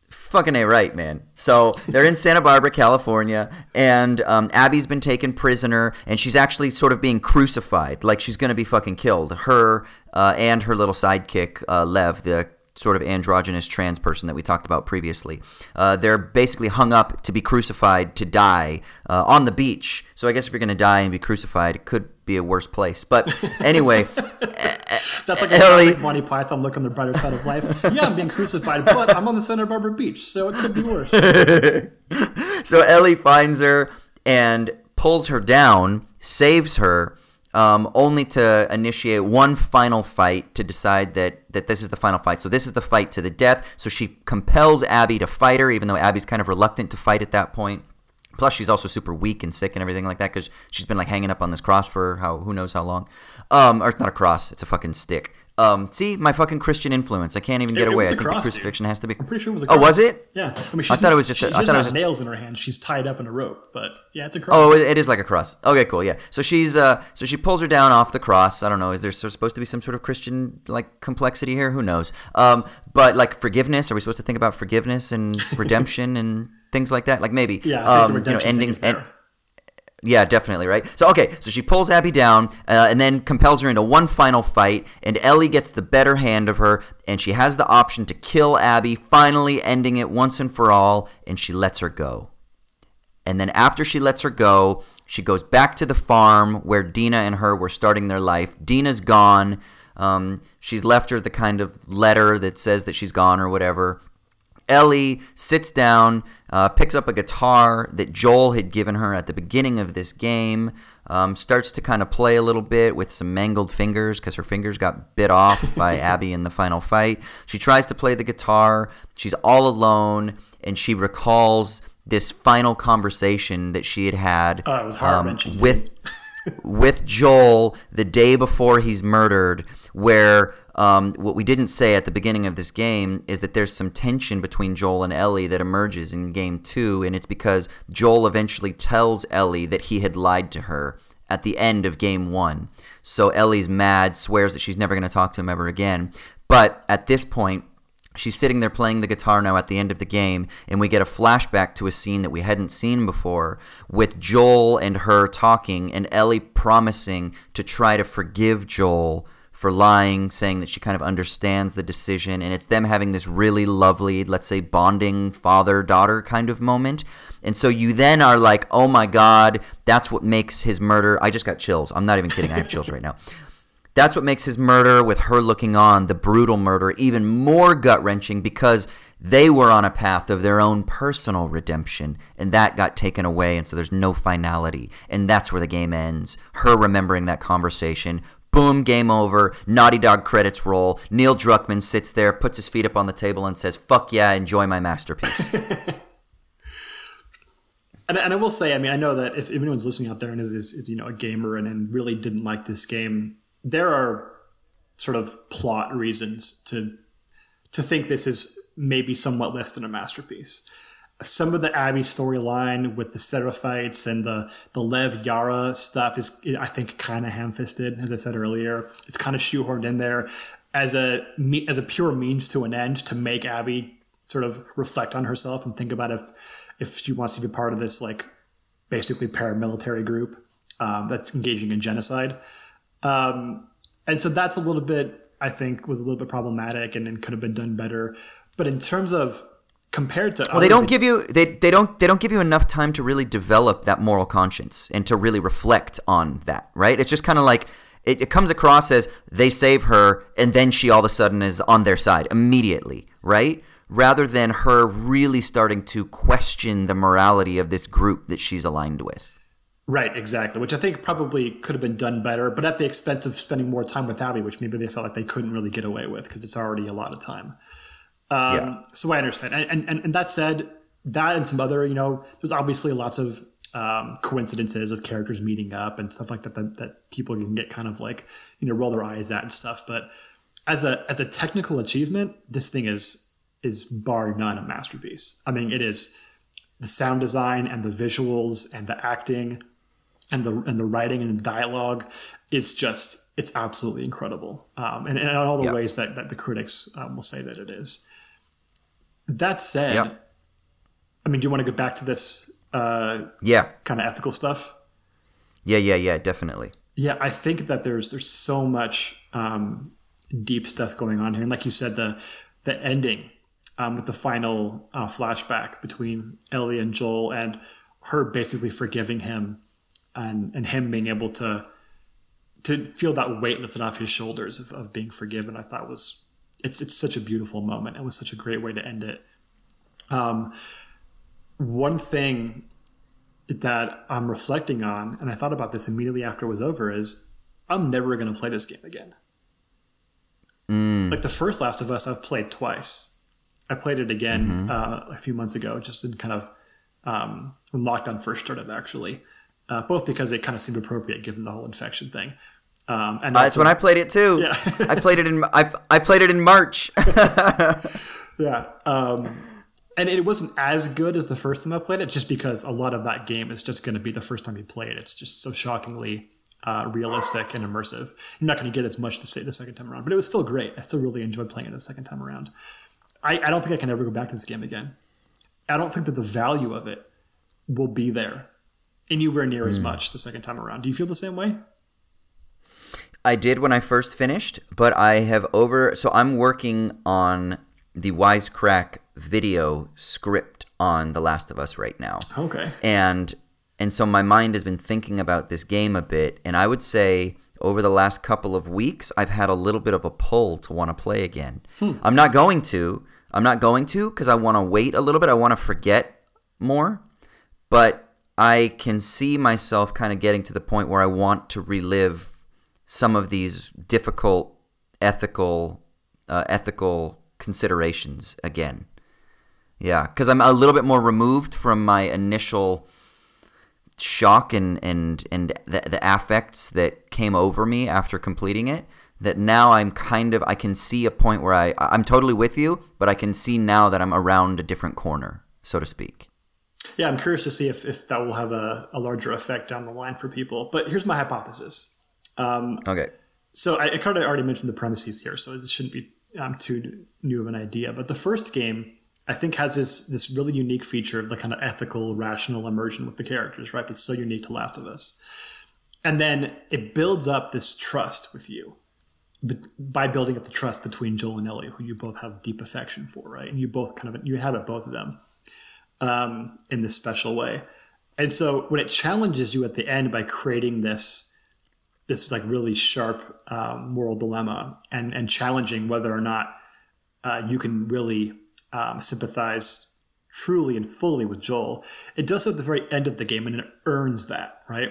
Fucking A right, man. So they're in Santa Barbara, California, and um, Abby's been taken prisoner, and she's actually sort of being crucified. Like she's to be fucking killed. Her uh, and her little sidekick, uh, Lev, the sort of androgynous trans person that we talked about previously. Uh, they're basically hung up to be crucified to die uh, on the beach. So I guess if you're going to die and be crucified, it could be a worse place. But anyway, That's like a Ellie- classic Monty Python look on the brighter side of life. Yeah, I'm being crucified, but I'm on the Santa Barbara beach, so it could be worse. so Ellie finds her and pulls her down, saves her, um, only to initiate one final fight to decide that that this is the final fight. So this is the fight to the death. So she compels Abby to fight her, even though Abby's kind of reluctant to fight at that point. Plus, she's also super weak and sick and everything like that because she's been like hanging up on this cross for how who knows how long. Um, or it's not a cross; it's a fucking stick. Um, see my fucking Christian influence. I can't even get It- it away. I a think cross, the dude. crucifixion has to be. I'm pretty sure it was a cross. Oh, was it? Yeah. I mean, she's, thought it was just She a- I thought it was just- nails in her hand. She's tied up in a rope, but yeah, it's a cross. Oh, it is like a cross. Okay, cool. Yeah. So she's uh, so she pulls her down off the cross. I don't know. Is there supposed to be some sort of Christian like complexity here? Who knows? Um, but like forgiveness. Are we supposed to think about forgiveness and redemption and things like that? Like maybe. yeah, I um, the you know, redemption thing ending. is there. en- yeah, definitely, right? So, okay, so she pulls Abby down uh, and then compels her into one final fight, and Ellie gets the better hand of her, and she has the option to kill Abby, finally ending it once and for all, and she lets her go. And then after she lets her go, she goes back to the farm where Dina and her were starting their life. Dina's gone. Um, she's left her the kind of letter that says that she's gone or whatever. Ellie sits down, uh, picks up a guitar that Joel had given her at the beginning of this game, um, starts to kind of play a little bit with some mangled fingers because her fingers got bit off by Abby in the final fight. She tries to play the guitar. She's all alone, and she recalls this final conversation that she had had Oh, um, with with Joel the day before he's murdered, where um, what we didn't say at the beginning of this game is that there's some tension between Joel and Ellie that emerges in game two, and it's because Joel eventually tells Ellie that he had lied to her at the end of game one. So Ellie's mad, swears that she's never going to talk to him ever again. But at this point, She's sitting there playing the guitar now at the end of the game, and we get a flashback to a scene that we hadn't seen before with Joel and her talking, and Ellie promising to try to forgive Joel for lying, saying that she kind of understands the decision, and it's them having this really lovely, let's say, bonding father daughter kind of moment. And so you then are like, oh my God, that's what makes his murder. I just got chills. I'm not even kidding. I have chills right now. That's what makes his murder with her looking on, the brutal murder, even more gut wrenching because they were on a path of their own personal redemption and that got taken away. And so there's no finality. And that's where the game ends. Her remembering that conversation. Boom, game over. Naughty Dog credits roll. Neil Druckmann sits there, puts his feet up on the table, and says, Fuck yeah, enjoy my masterpiece. And, and I will say, I mean, I know that if, if anyone's listening out there and is, is, is you know a gamer and, and really didn't like this game, there are sort of plot reasons to to think this is maybe somewhat less than a masterpiece. Some of the Abby storyline with the Seraphites and the the Lev Yara stuff is, I think, kind of ham-fisted. As I said earlier, it's kind of shoehorned in there as a as a pure means to an end to make Abby sort of reflect on herself and think about if if she wants to be part of this like basically paramilitary group um, that's engaging in genocide. Um, and so that's a little bit, I think, was a little bit problematic and, and could have been done better. But in terms of compared to, Well, they don't give you they, they don't they don't give you enough time to really develop that moral conscience and to really reflect on that, right? It's just kind of like it, it comes across as they save her and then she all of a sudden is on their side immediately, right? Rather than her really starting to question the morality of this group that she's aligned with. right exactly, which I think probably could have been done better, but at the expense of spending more time with Abby, which maybe they felt like they couldn't really get away with because it's already a lot of time. Um, Yeah. So I understand, and, and and that said, that and some other, you know, there's obviously lots of um, coincidences of characters meeting up and stuff like that, that that people can get kind of like you know roll their eyes at and stuff. But as a as a technical achievement, this thing is is bar none a masterpiece. I mean, it is the sound design and the visuals and the acting and the and the writing and the dialogue is just it's absolutely incredible um, and, and in all the Yep. ways that, that the critics um, will say that it is that said i mean do you want to go back to this uh, Yeah. kind of ethical stuff Yeah, yeah, yeah, definitely. yeah i think that there's there's so much um, deep stuff going on here and like you said the the ending um, with the final uh, flashback between ellie and joel and her basically forgiving him and and him being able to to feel that weight lifted off his shoulders of, of being forgiven i thought was it's it's such a beautiful moment. It was such a great way to end it. Um, one thing that i'm reflecting on and i thought about this immediately after it was over is i'm never going to play this game again. Like the first last of us i've played twice. I played it again uh, a few months ago just in kind of um, when lockdown first started actually. Uh, both because it kind of seemed appropriate given the whole infection thing um, and Uh, That's also- when I played it too. Yeah. I played it in I, I played it in March. Yeah. Um, and it wasn't as good as the first time I played it, just because a lot of that game is just going to be the first time you play it. It's just so shockingly uh, realistic and immersive. You're not going to get as much to say the second time around, but it was still great. I still really enjoyed playing it the second time around. I, I don't think I can ever go back to this game again. I don't think that the value of it will be there anywhere near as much the second time around. Do you feel the same way? I did when I first finished, but I have over. So I'm working on the Wisecrack video script on The Last of Us right now. Okay. and and so my mind has been thinking about this game a bit and i would say over the last couple of weeks i've had a little bit of a pull to want to play again hmm. i'm not going to i'm not going to because i want to wait a little bit i want to forget more but i can see myself kind of getting to the point where i want to relive some of these difficult ethical uh, ethical considerations again yeah, because I'm a little bit more removed from my initial shock and and and the, the affects that came over me after completing it. That now I'm kind of I can see a point where I I'm totally with you, but I can see now that I'm around a different corner, so to speak. Yeah, I'm curious to see if, if that will have a, a larger effect down the line for people. But here's my hypothesis. Um, Okay. so I, I kind of already mentioned the premises here, so this shouldn't be um, too new of an idea. But the first game, I think, has this this really unique feature of the kind of ethical, rational immersion with the characters, right? That's so unique to Last of Us. And then it builds up this trust with you but by building up the trust between Joel and Ellie, who you both have deep affection for, right? And you both kind of you inhabit both of them um, in this special way. And so when it challenges you at the end by creating this this is like really sharp um, moral dilemma and and challenging whether or not uh, you can really um, sympathize truly and fully with Joel, it does so at the very end of the game, and it earns that, right?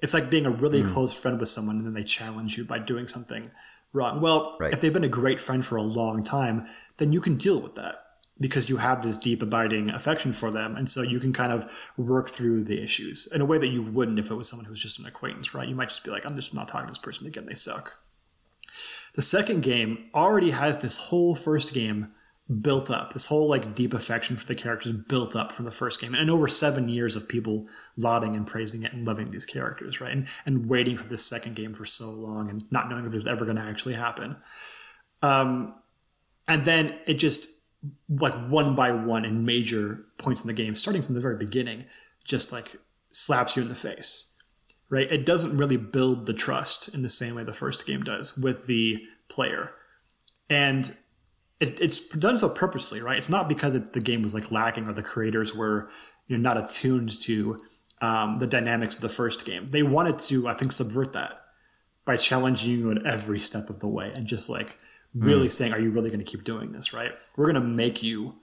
It's like being a really close friend with someone, and then they challenge you by doing something wrong. Well, Right. if they've been a great friend for a long time, then you can deal with that because you have this deep, abiding affection for them, and so you can kind of work through the issues in a way that you wouldn't if it was someone who was just an acquaintance, right? You might just be like, "I'm just not talking to this person again; they suck." The second game already has this whole first game built up, this whole like deep affection for the characters built up from the first game, and over seven years of people lauding and praising it and loving these characters, right? And, and waiting for this second game for so long and not knowing if it was ever going to actually happen. Um, and then it just like one by one in major points in the game, starting from the very beginning, just like slaps you in the face right? It doesn't really build the trust in the same way the first game does with the player. And it, it's done so purposely, right? It's not because the game was like lacking or the creators were you know, not attuned to um, the dynamics of the first game. They wanted to, I think, subvert that by challenging you at every step of the way and just like really saying, "Are you really going to keep doing this?" Right? We're going to make you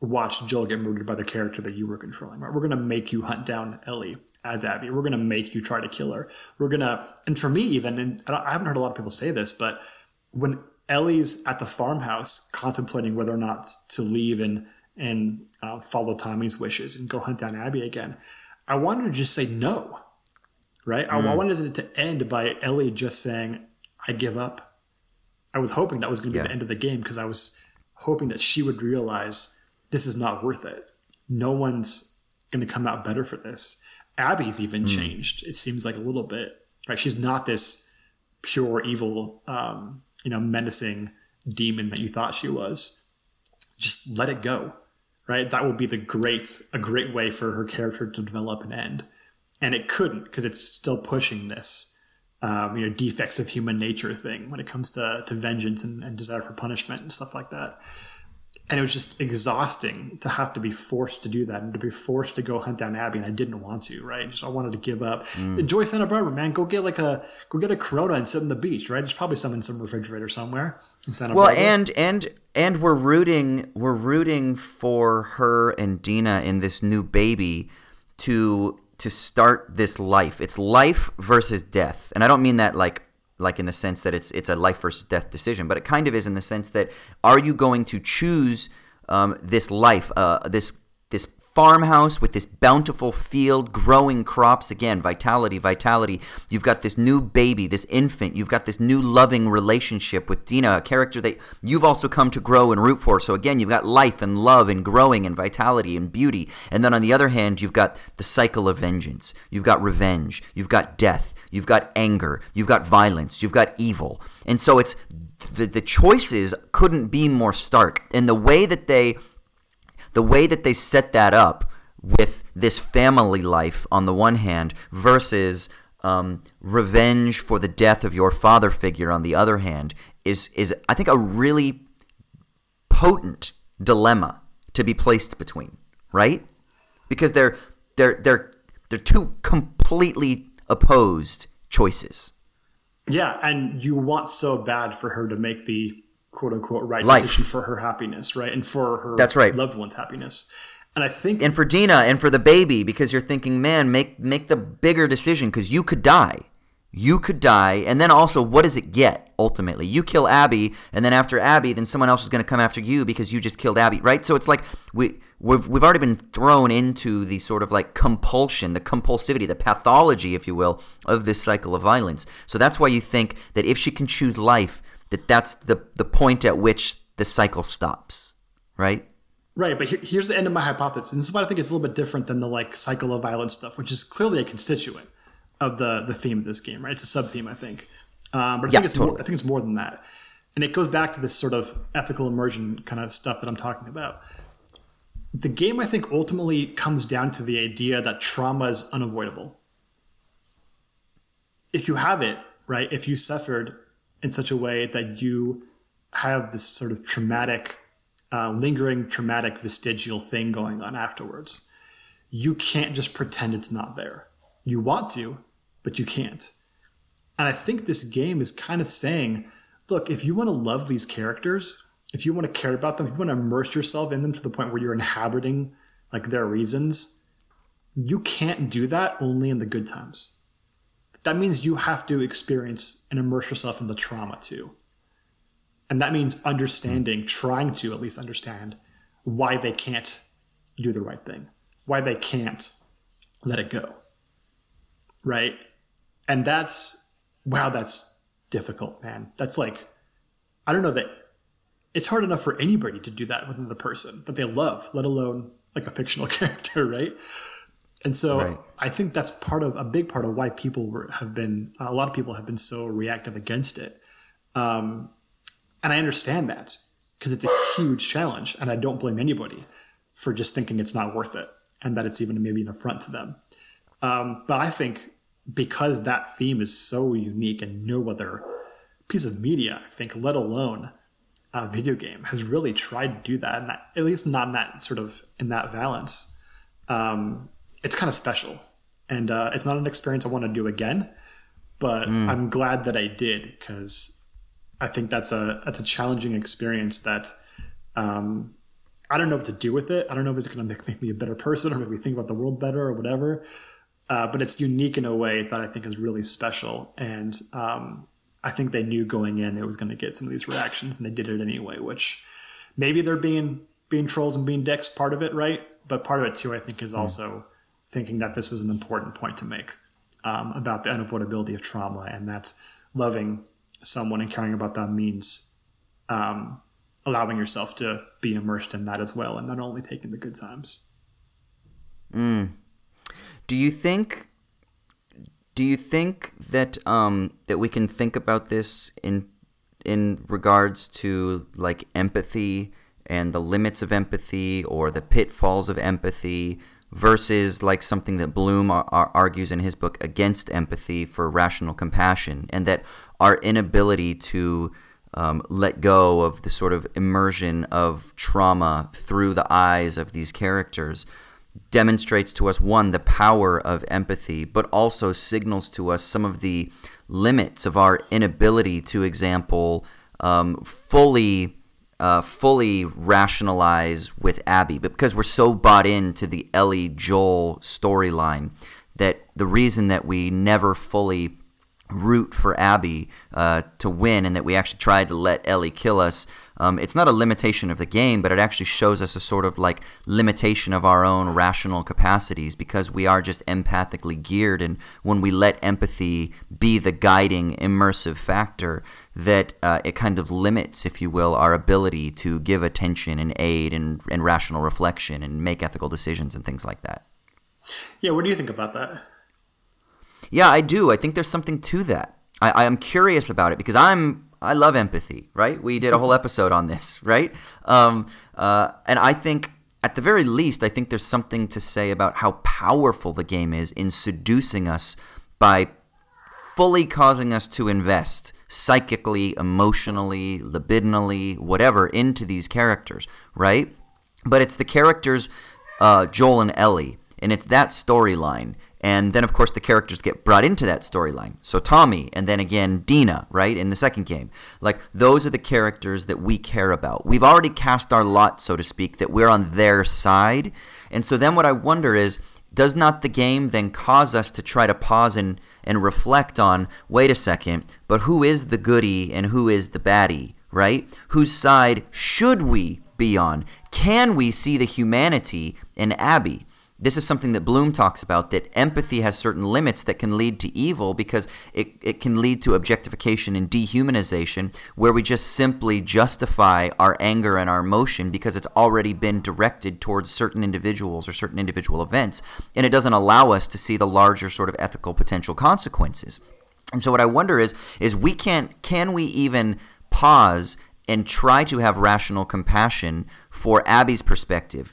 watch Joel get murdered by the character that you were controlling. Right? We're going to make you hunt down Ellie as Abby. We're going to make you try to kill her. We're going to, and for me, even, and I don't- I haven't heard a lot of people say this, but when Ellie's at the farmhouse contemplating whether or not to leave and and uh, follow Tommy's wishes and go hunt down Abby again, I wanted to just say no, right? I, I wanted it to end by Ellie just saying, "I give up." I was hoping that was going to be Yeah. the end of the game because I was hoping that she would realize this is not worth it. No one's going to come out better for this. Abby's even changed. It seems like a little bit, right? She's not this pure evil, um, you know, menacing demon that you thought she was. Just let it go, right? That will be the great, a great way for her character to develop and end. And it couldn't because it's still pushing this, um, you know, defects of human nature thing when it comes to, to vengeance and, and desire for punishment and stuff like that and it was just exhausting to have to be forced to do that and to be forced to go hunt down Abby, and I didn't want to, right? Just I wanted to give up. Enjoy Santa Barbara, man. Go get like a go get a Corona and sit on the beach, right? There's probably some in some refrigerator somewhere in Santa Well, Barbara. and and and we're rooting we're rooting for her and Dina in this new baby to to start this life. It's life versus death, and I don't mean that like like in the sense that it's it's a life versus death decision, but it kind of is in the sense that are you going to choose um, this life, uh, this farmhouse with this bountiful field, growing crops again, vitality, vitality. You've got this new baby, this infant. You've got this new loving relationship with Dina, a character that you've also come to grow and root for. So again, you've got life and love and growing and vitality and beauty. And then on the other hand, you've got the cycle of vengeance. You've got revenge. You've got death. You've got anger. You've got violence. You've got evil. And so it's the, the choices couldn't be more stark. And the way that they the way that they set that up with this family life on the one hand versus um, revenge for the death of your father figure on the other hand is is I think a really potent dilemma to be placed between, right? Because they're they're they're they're two completely opposed choices. yeah, and you want so bad for her to make the quote unquote right Life. decision for her happiness, right, and for her That's right. loved one's happiness. And I think and for Dina and for the baby because you're thinking, man, make make the bigger decision because you could die. You could die, and then also, what does it get ultimately? You kill Abby, and then after Abby, then someone else is going to come after you because you just killed Abby, right? So it's like we we've we've already been thrown into the sort of like compulsion, the compulsivity, the pathology, if you will, of this cycle of violence. So that's why you think that if she can choose life, that that's the the point at which the cycle stops, right? Right, but here, here's the end of my hypothesis. And this is why I think it's a little bit different than the like cycle of violence stuff, which is clearly a constituent of the the theme of this game. Right, it's a sub theme, I think. Um, but I Yeah, think it's more. I think it's more than that, and it goes back to this sort of ethical immersion kind of stuff that I'm talking about. The game, I think, ultimately comes down to the idea that trauma is unavoidable. If you have it, right, if you suffered in such a way that you have this sort of traumatic uh, lingering traumatic vestigial thing going on afterwards. You can't just pretend it's not there. You want to, but you can't. And I think this game is kind of saying, look, if you want to love these characters, if you want to care about them, if you want to immerse yourself in them to the point where you're inhabiting like their reasons, you can't do that only in the good times. That means you have to experience and immerse yourself in the trauma too. And that means understanding, trying to at least understand why they can't do the right thing, why they can't let it go. Right? And that's, wow, that's difficult, man. That's like, I don't know that it's hard enough for anybody to do that with the person that they love, let alone like a fictional character, right? And so Right. I think that's part of a big part of why people were, have been, a lot of people have been so reactive against it. Um, and I understand that because it's a huge challenge. And I don't blame anybody for just thinking it's not worth it and that it's even maybe an affront to them. Um, but I think because that theme is so unique and no other piece of media, I think, let alone a video game, has really tried to do that, and that, at least not in that sort of in that valence. Um, it's kind of special, and uh, it's not an experience I want to do again. But I'm glad that I did because I think that's a that's a challenging experience that um, I don't know what to do with it. I don't know if it's going to make, make me a better person or make me think about the world better or whatever. Uh, but it's unique in a way that I think is really special. And um, I think they knew going in they was going to get some of these reactions, and they did it anyway. Which maybe they're being being trolls and being dicks part of it, right? But part of it too, I think, is also thinking that this was an important point to make um, about the unavoidability of trauma, and that's loving someone and caring about them means um, allowing yourself to be immersed in that as well, and not only taking the good times. Do you think? Do you think that um, that we can think about this in in regards to like empathy and the limits of empathy or the pitfalls of empathy versus like something that Bloom ar- ar- argues in his book against empathy for rational compassion, and that our inability to um, let go of the sort of immersion of trauma through the eyes of these characters demonstrates to us one the power of empathy but also signals to us some of the limits of our inability to example um, fully uh, fully rationalize with abby but because we're so bought into the ellie joel storyline that the reason that we never fully root for Abby uh, to win, and that we actually tried to let Ellie kill us. Um, it's not a limitation of the game, but it actually shows us a sort of like limitation of our own rational capacities because we are just empathically geared. And when we let empathy be the guiding, immersive factor, that uh, it kind of limits, if you will, our ability to give attention and aid and, and rational reflection and make ethical decisions and things like that. Yeah, what do you think about that? Yeah, I do. I think there's something to that. I, I am curious about it because I'm I love empathy. Right? We did a whole episode on this. Right? Um, uh, and I think at the very least, I think there's something to say about how powerful the game is in seducing us by fully causing us to invest psychically, emotionally, libidinally, whatever, into these characters, right? But it's the characters, uh, Joel and Ellie, and it's that storyline. And then, of course, the characters get brought into that storyline. So Tommy, and then again Dina, right, in the second game. Like, those are the characters that we care about. We've already cast our lot, so to speak, that we're on their side. And so then what I wonder is, does not the game then cause us to try to pause and, and reflect on, wait a second, but who is the goody and who is the baddie, right? Whose side should we be on? Can we see the humanity in Abby? This is something that Bloom talks about that empathy has certain limits that can lead to evil because it, it can lead to objectification and dehumanization, where we just simply justify our anger and our emotion because it's already been directed towards certain individuals or certain individual events, and it doesn't allow us to see the larger sort of ethical potential consequences. And so what I wonder is is we can't can we even pause and try to have rational compassion for Abby's perspective?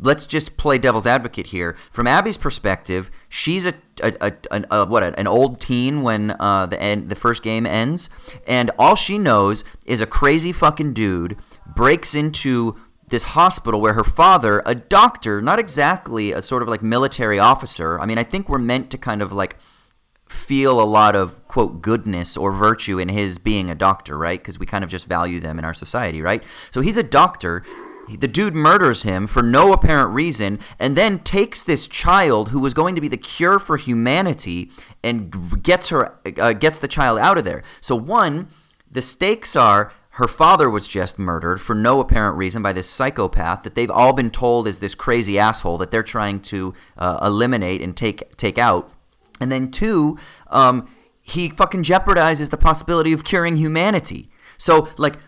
Let's just play devil's advocate here. From Abby's perspective, she's a, a, a, a, what an old teen when uh, the end, the first game ends, and all she knows is a crazy fucking dude breaks into this hospital where her father, a doctor, not exactly a sort of like military officer. I mean, I think we're meant to kind of like feel a lot of quote goodness or virtue in his being a doctor, right? Because we kind of just value them in our society, right? So he's a doctor the dude murders him for no apparent reason and then takes this child who was going to be the cure for humanity and gets her uh, gets the child out of there. So one the stakes are her father was just murdered for no apparent reason by this psychopath that they've all been told is this crazy asshole that they're trying to uh, eliminate and take take out. And then two um, he fucking jeopardizes the possibility of curing humanity. So like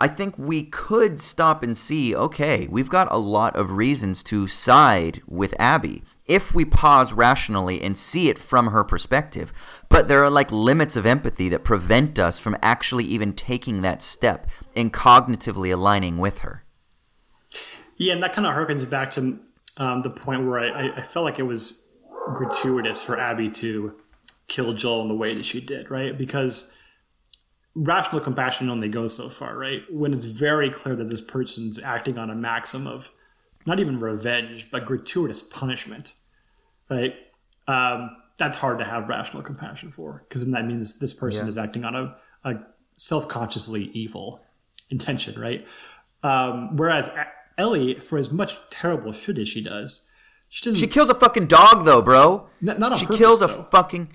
I think we could stop and see okay, we've got a lot of reasons to side with Abby if we pause rationally and see it from her perspective. But there are like limits of empathy that prevent us from actually even taking that step and cognitively aligning with her. Yeah, and that kind of harkens back to um, the point where I, I felt like it was gratuitous for Abby to kill Joel in the way that she did, right? Because rational compassion only goes so far, right? When it's very clear that this person's acting on a maxim of not even revenge, but gratuitous punishment, right? Um, that's hard to have rational compassion for because then that means this person Yeah. is acting on a, a self consciously evil intention, right? Um, whereas Ellie, for as much terrible shit as she does, she doesn't. She kills a fucking dog though, bro. N- not on she purpose, kills a though. fucking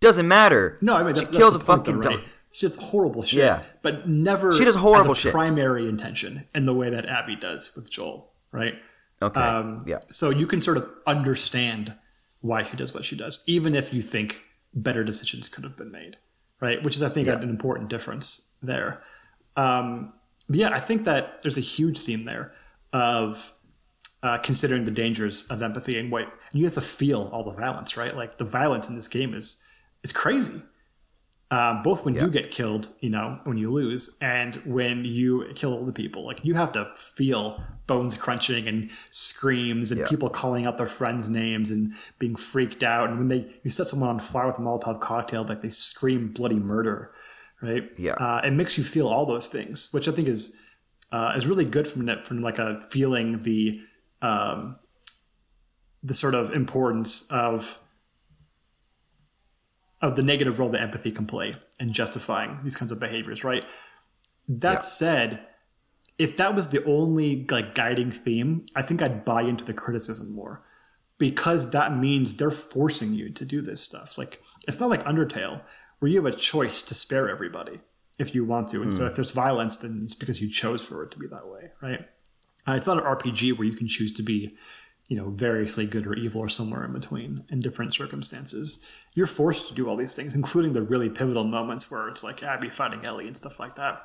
doesn't matter. No, I mean she that's, kills that's a point, fucking though, dog. She does horrible shit, Yeah. but never She does horrible as shit. primary intention in the way that Abby does with Joel, right? Okay. Um, yeah. So you can sort of understand why she does what she does, even if you think better decisions could have been made, right? Which is, I think, an important difference there. Um, but yeah, I think that there's a huge theme there of uh, considering the dangers of empathy and what and you have to feel all the violence, right? Like the violence in this game is is crazy. Uh, both when you get killed, you know, when you lose, and when you kill all the people, like you have to feel bones crunching and screams and Yeah. people calling out their friends' names and being freaked out. And when they you set someone on fire with a Molotov cocktail, like they scream bloody murder, right? Yeah. uh, it makes you feel all those things, which I think is uh, is really good from from like a feeling the um, the sort of importance of of the negative role that empathy can play in justifying these kinds of behaviors, right? That Yeah. said, if that was the only like guiding theme, I think I'd buy into the criticism more because that means they're forcing you to do this stuff. Like it's not like Undertale where you have a choice to spare everybody if you want to, and so if there's violence, then it's because you chose for it to be that way, right? Uh, it's not an RPG where you can choose to be, you know, variously good or evil or somewhere in between in different circumstances. You're forced to do all these things, including the really pivotal moments where it's like Abby fighting Ellie and stuff like that.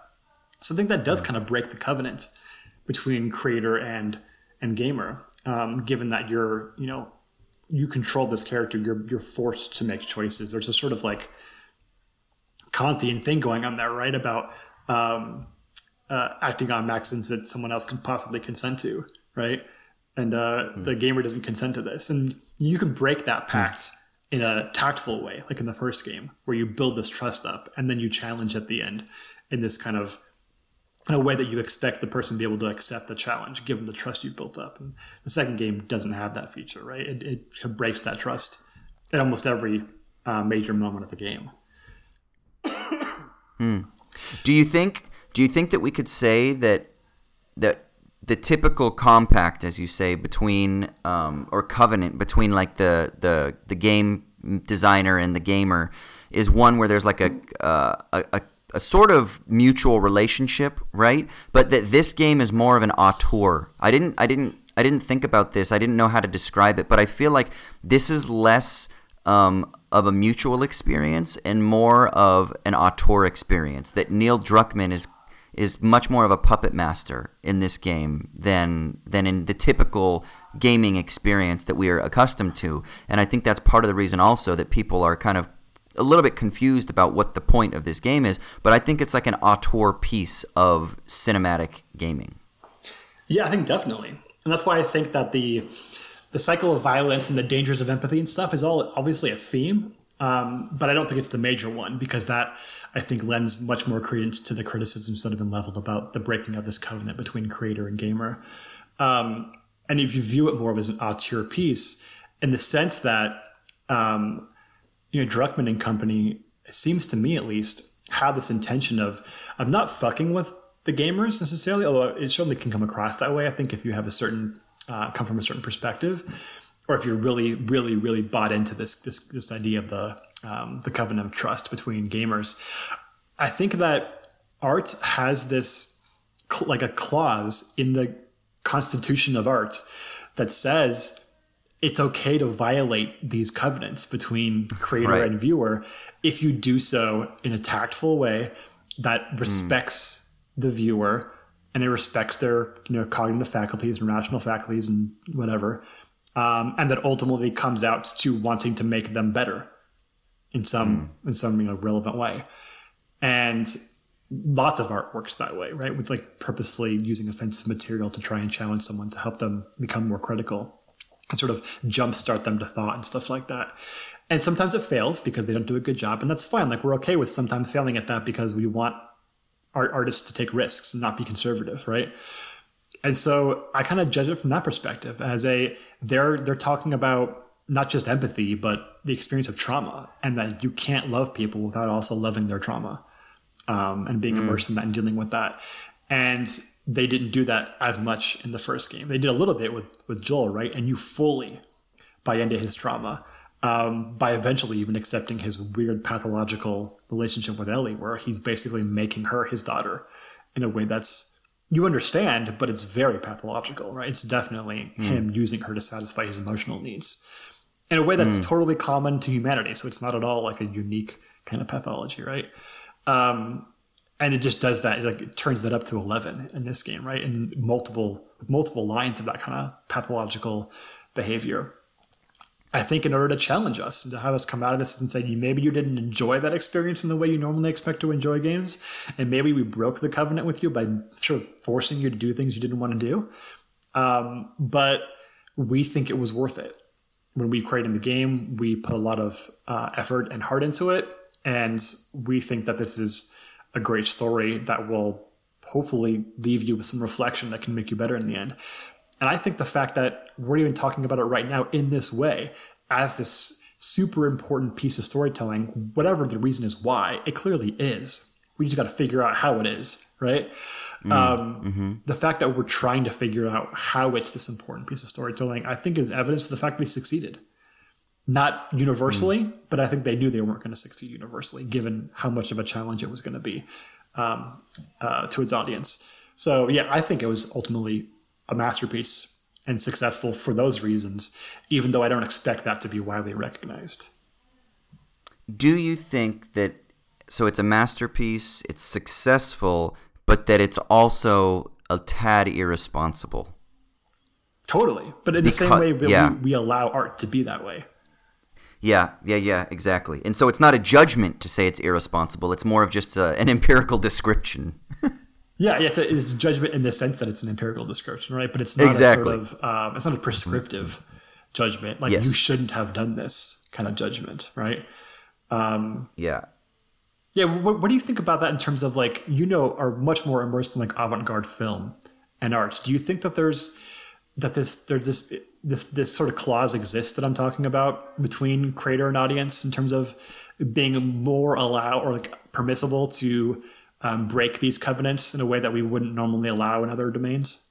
So I think that does kind of break the covenant between creator and and gamer, um, given that you're, you know, you control this character, you're you're forced to make choices. There's a sort of like Kantian thing going on there, right? About um, uh, acting on maxims that someone else can possibly consent to, right? And uh, the gamer doesn't consent to this, and you can break that pact in a tactful way, like in the first game, where you build this trust up, and then you challenge at the end in this kind of in a way that you expect the person to be able to accept the challenge, given the trust you've built up. And the second game doesn't have that feature, right? It, it breaks that trust at almost every uh, major moment of the game. Do you think? Do you think that we could say that that the typical compact, as you say, between um, or covenant between like the the the game designer and the gamer is one where there's like a uh, a, a sort of mutual relationship, right? But that this game is more of an auteur. I didn't I didn't I didn't think about this. I didn't know how to describe it, but I feel like this is less um, of a mutual experience and more of an auteur experience. That Neil Druckmann is is much more of a puppet master in this game than than in the typical gaming experience that we are accustomed to. And I think that's part of the reason also that people are kind of a little bit confused about what the point of this game is, but I think it's like an auteur piece of cinematic gaming. Yeah, I think definitely, and that's why I think that the the cycle of violence and the dangers of empathy and stuff is all obviously a theme, um, but I don't think it's the major one because that I think lends much more credence to the criticisms that have been leveled about the breaking of this covenant between creator and gamer. Um, and if you view it more as an auteur piece, in the sense that um, you know Druckmann and company seems to me at least have this intention of of not fucking with the gamers necessarily, although it certainly can come across that way. I think if you have a certain uh, come from a certain perspective, or if you're really, really, really bought into this this this idea of the um, the covenant of trust between gamers, I think that art has this cl- like a clause in the constitution of art that says it's okay to violate these covenants between creator Right. and viewer if you do so in a tactful way that respects the viewer and it respects their you know cognitive faculties and rational faculties and whatever um, and that ultimately comes out to wanting to make them better in some mm. in some you know relevant way and lots of art works that way right with like purposefully using offensive material to try and challenge someone to help them become more critical and sort of jumpstart them to thought and stuff like that. And sometimes it fails because they don't do a good job, and that's fine. Like we're okay with sometimes failing at that because we want art artists to take risks and not be conservative, right? And so I kind of judge it from that perspective as a they're they're talking about not just empathy but the experience of trauma and that you can't love people without also loving their trauma um, and being immersed in that and dealing with that. And they didn't do that as much in the first game. They did a little bit with with Joel, right? And you fully buy into his trauma um, by eventually even accepting his weird pathological relationship with Ellie, where he's basically making her his daughter in a way that's you understand, but it's very pathological, right? It's definitely him using her to satisfy his emotional needs. In a way that's totally common to humanity. So it's not at all like a unique kind of pathology, right? Um, and it just does that. It, like it turns that up to eleven in this game, right? And multiple with multiple lines of that kind of pathological behavior. I think in order to challenge us and to have us come out of this and say, maybe you didn't enjoy that experience in the way you normally expect to enjoy games, and maybe we broke the covenant with you by sort of forcing you to do things you didn't want to do. Um, but we think it was worth it. When we create in the game, we put a lot of uh, effort and heart into it, and we think that this is a great story that will hopefully leave you with some reflection that can make you better in the end. And I think the fact that we're even talking about it right now in this way, as this super important piece of storytelling, whatever the reason is why, it clearly is. We just got to figure out how it is, right? Um, The fact that we're trying to figure out how it's this important piece of storytelling, I think, is evidence of the fact they succeeded. Not universally, but I think they knew they weren't going to succeed universally, given how much of a challenge it was going to be um, uh, to its audience. So, yeah, I think it was ultimately a masterpiece and successful for those reasons, even though I don't expect that to be widely recognized. Do you think that so it's a masterpiece, it's successful, but that it's also a tad irresponsible? Totally. But in the same way that yeah. we, we allow art to be that way. Yeah, yeah, yeah, exactly. And so it's not a judgment to say it's irresponsible. It's more of just a, an empirical description. Yeah, yeah, it's a, it's a judgment in the sense that it's an empirical description, right? But it's not Exactly. a sort of um, it's not a prescriptive judgment, like Yes. you shouldn't have done this kind of judgment, right? Yeah. Yeah, what, what do you think about that in terms of like you know are much more immersed in like avant-garde film and art? Do you think that there's that this there's this this this sort of clause exists that I'm talking about between creator and audience in terms of being more allow or like permissible to um, break these covenants in a way that we wouldn't normally allow in other domains?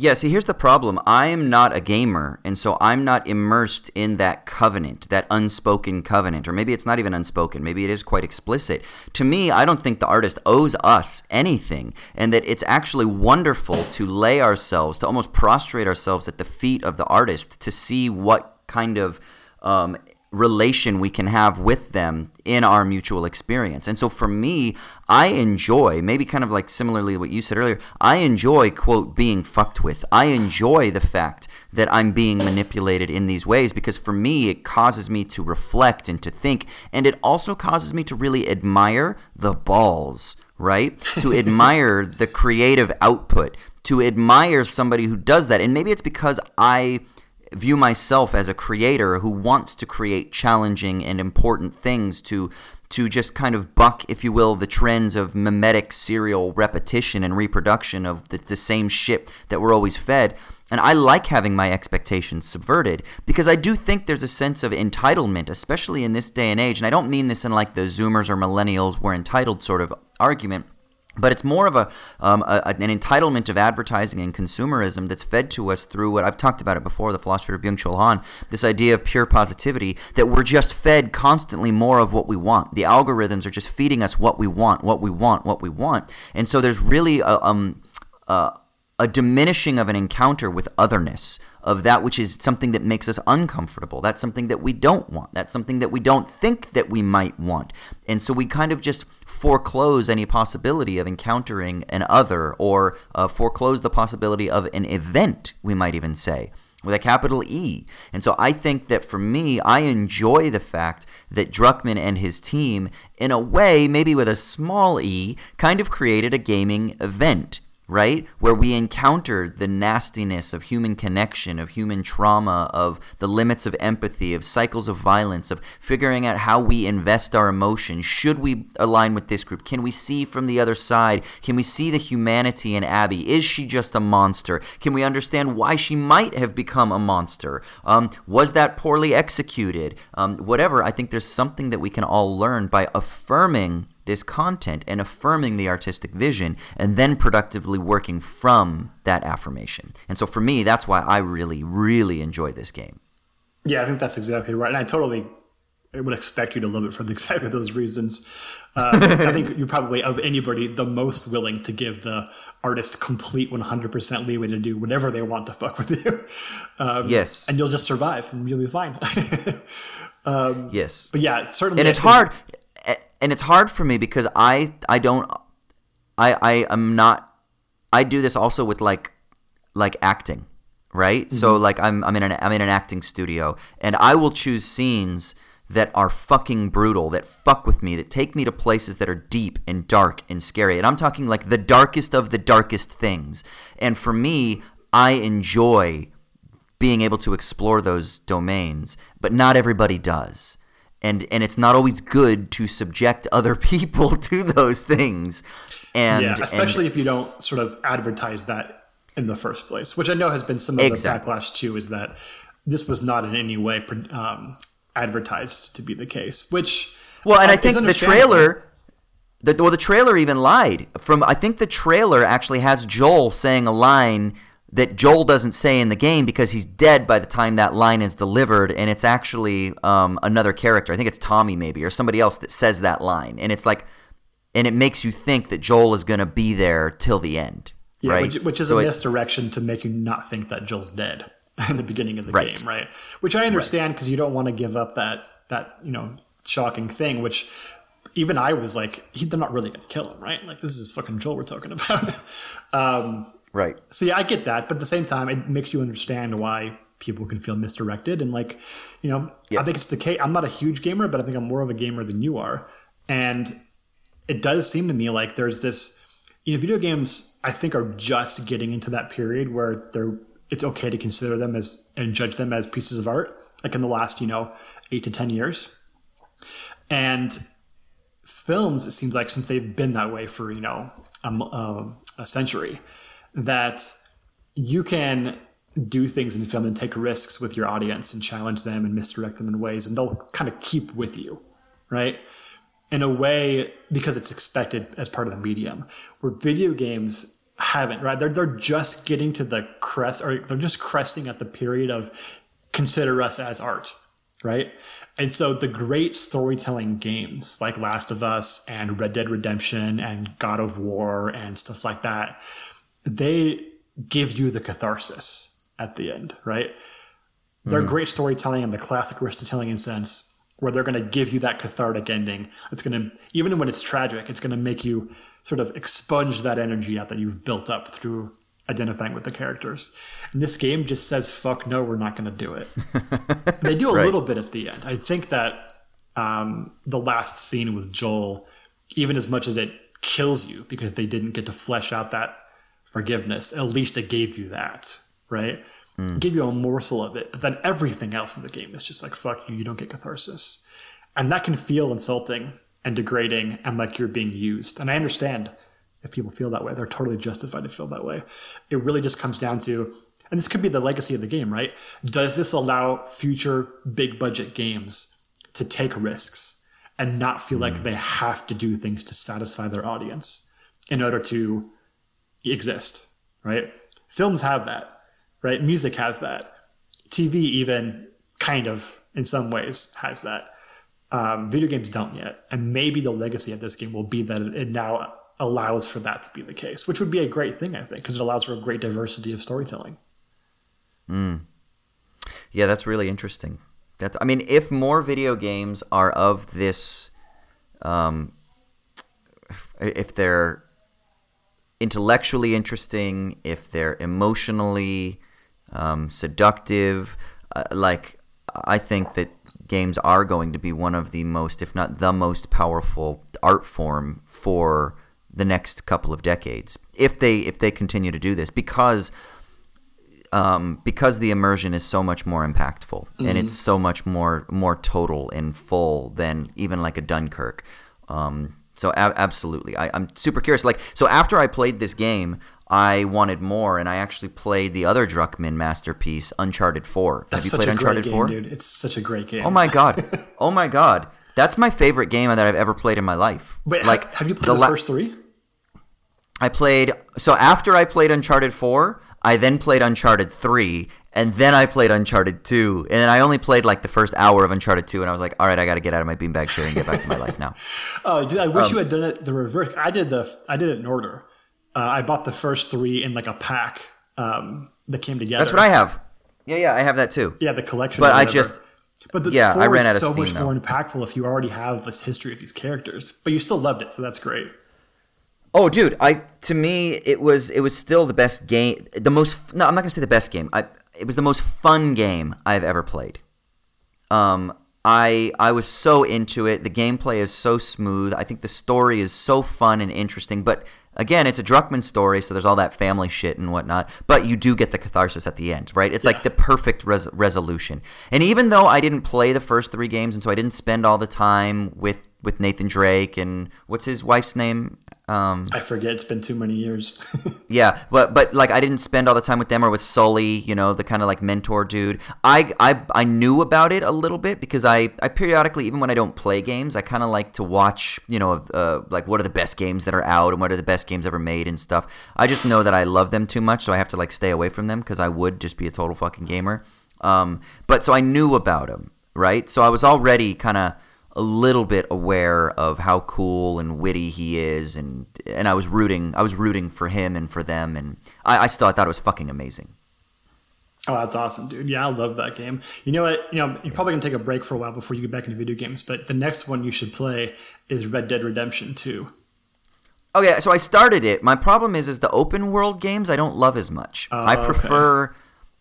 Yeah, see, here's the problem. I am not a gamer, and so I'm not immersed in that covenant, that unspoken covenant. Or maybe it's not even unspoken. Maybe it is quite explicit. To me, I don't think the artist owes us anything, and that it's actually wonderful to lay ourselves, to almost prostrate ourselves at the feet of the artist to see what kind of um, relation we can have with them in our mutual experience. And so for me, I enjoy, maybe kind of like similarly what you said earlier, I enjoy, quote, being fucked with. I enjoy the fact that I'm being manipulated in these ways because for me, it causes me to reflect and to think. And it also causes me to really admire the balls, right? to admire the creative output, to admire somebody who does that. And maybe it's because I view myself as a creator who wants to create challenging and important things to to just kind of buck, if you will, the trends of mimetic serial repetition and reproduction of the, the same shit that we're always fed. And I like having my expectations subverted because I do think there's a sense of entitlement, especially in this day and age. And I don't mean this in like the Zoomers or millennials were entitled sort of argument. But it's more of a, um, a an entitlement of advertising and consumerism that's fed to us through what I've talked about it before, the philosopher of Byung-Chul Han, this idea of pure positivity, that we're just fed constantly more of what we want. The algorithms are just feeding us what we want, what we want, what we want. And so there's really a, um, uh, a diminishing of an encounter with otherness, of that which is something that makes us uncomfortable. That's something that we don't want. That's something that we don't think that we might want. And so we kind of just foreclose any possibility of encountering an other or uh, foreclose the possibility of an event, we might even say. With a capital E. And so I think that for me, I enjoy the fact that Druckmann and his team, in a way, maybe with a small e, kind of created a gaming event right? Where we encounter the nastiness of human connection, of human trauma, of the limits of empathy, of cycles of violence, of figuring out how we invest our emotions. Should we align with this group? Can we see from the other side? Can we see the humanity in Abby? Is she just a monster? Can we understand why she might have become a monster? Um, was that poorly executed? Um, whatever. I think there's something that we can all learn by affirming this content and affirming the artistic vision and then productively working from that affirmation. And so for me, that's why I really, really enjoy this game. Yeah, I think that's exactly right. And I totally I would expect you to love it for exactly those reasons. Um, I think you're probably of anybody the most willing to give the artist complete 100% leeway to do whatever they want to fuck with you. Um, Yes. and you'll just survive and you'll be fine. yes. but yeah, certainly. and it's hard and it's hard for me because i i don't i i am not i do this also with like like acting right so Mm-hmm. like i'm i'm in an i'm in an acting studio and i will choose scenes that are fucking brutal that fuck with me that take me to places that are deep and dark and scary and i'm talking like the darkest of the darkest things and for me i enjoy being able to explore those domains, but not everybody does. And and it's not always good to subject other people to those things. And yeah, especially and if you don't sort of advertise that in the first place, which I know has been some of Exactly. the backlash too, is that this was not in any way um, advertised to be the case. Which Well, and I is think the trailer the well the trailer even lied. From I think the trailer actually has Joel saying a line that Joel doesn't say in the game because he's dead by the time that line is delivered, and it's actually um, another character. I think it's Tommy maybe or somebody else that says that line, and it's like, and it makes you think that Joel is going to be there till the end, yeah, right? which, which is So a misdirection to make you not think that Joel's dead in the beginning of the Right. game, right? Which I understand because you don't want to give up that that you know shocking thing, which. Even I was like, they're not really going to kill him, right? Like, this is fucking Joel we're talking about. right. So yeah, I get that, but at the same time, it makes you understand why people can feel misdirected and like, you know, I think it's the case. I'm not a huge gamer, but I think I'm more of a gamer than you are, and it does seem to me like there's this, you know, video games I think are just getting into that period where they're it's okay to consider them as and judge them as pieces of art, like in the last you know eight to ten years, and films, it seems like since they've been that way for you know a, um, a century, that you can do things in film and take risks with your audience and challenge them and misdirect them in ways, and they'll kind of keep with you, right? In a way because it's expected as part of the medium, where video games haven't, right? They're they're just getting to the crest, or they're just cresting at the period of consider us as art, right? And so the great storytelling games like Last of Us and Red Dead Redemption and God of War and stuff like that, they give you the catharsis at the end, right? They're great storytelling in the classic Aristotelian sense, where they're going to give you that cathartic ending. It's going to, even when it's tragic, it's going to make you sort of expunge that energy out that you've built up through identifying with the characters. And this game just says, fuck no, we're not going to do it. they do a little bit at the end. I think that um, the last scene with Joel, even as much as it kills you because they didn't get to flesh out that forgiveness, at least it gave you that, right? Hmm. It gave you a morsel of it. But then everything else in the game is just like, fuck you, you don't get catharsis. And that can feel insulting and degrading and like you're being used. And I understand if people feel that way. They're totally justified to feel that way. It really just comes down to, and this could be the legacy of the game, right? Does this allow future big budget games to take risks and not feel like hmm. they have to do things to satisfy their audience in order to exist, right? Films have that, right? Music has that. TV, even kind of in some ways, has that. Um, video games don't yet. And maybe the legacy of this game will be that it now allows for that to be the case, which would be a great thing, I think, because it allows for a great diversity of storytelling. Yeah, that's really interesting. That I mean, if more video games are of this, um, if they're intellectually interesting, if they're emotionally um, seductive, uh, like I think that games are going to be one of the most, if not the most powerful art form for the next couple of decades. If they if they continue to do this, because um, because the immersion is so much more impactful and it's so much more more total and full than even like a Dunkirk. Um, so a- absolutely, I, I'm super curious. Like, so after I played this game, I wanted more, and I actually played the other Druckmann masterpiece, Uncharted Four. That's Have you such played a Uncharted great Four? dude. It's such a great game. Oh my god! Oh my god! That's my favorite game that I've ever played in my life. Wait, like, have you played the, la- first three? I played so after I played Uncharted 4, I then played Uncharted 3, and then I played Uncharted 2. And then I only played like the first hour of Uncharted 2, and I was like, all right, I got to get out of my beanbag chair and get back to my life now. Oh, dude, I wish Um, you had done it the reverse. I did the I did it in order. Uh, I bought the first three in like a pack um, that came together. That's what I have. Yeah, yeah, I have that too. Yeah, the collection. But I just- But the yeah, four I ran is out of so steam, much though. more impactful if you already have this history of these characters. But you still loved it, so that's great. Oh, dude, I to me it was it was still the best game, the most. No, I'm not gonna say the best game. I it was the most fun game I've ever played. Um, I I was so into it. The gameplay is so smooth. I think the story is so fun and interesting. But again, it's a Druckmann story, so there's all that family shit and whatnot. But you do get the catharsis at the end, right? It's Yeah. like the perfect res- resolution. And even though I didn't play the first three games, and so I didn't spend all the time with with Nathan Drake and what's his wife's name. Um, I forget. It's been too many years. yeah, but but like I didn't spend all the time with them or with Sully, you know, the kind of like mentor dude. I I I knew about it a little bit because I I periodically even when I don't play games, I kind of like to watch, you know, uh, like what are the best games that are out and what are the best games ever made and stuff. I just know that I love them too much, so I have to like stay away from them because I would just be a total fucking gamer. Um, but so I knew about them, right? So I was already kind of a little bit aware of how cool and witty he is, and and I was rooting. I was rooting for him and for them, and I, I still thought it was fucking amazing. oh, that's awesome, dude. Yeah, I love that game. You know what? You know, you're probably gonna take a break for a while before you get back into video games. But the next one you should play is Red Dead Redemption Two. Okay, so I started it. My problem is, is the open world games I don't love as much. I Oh, okay. prefer,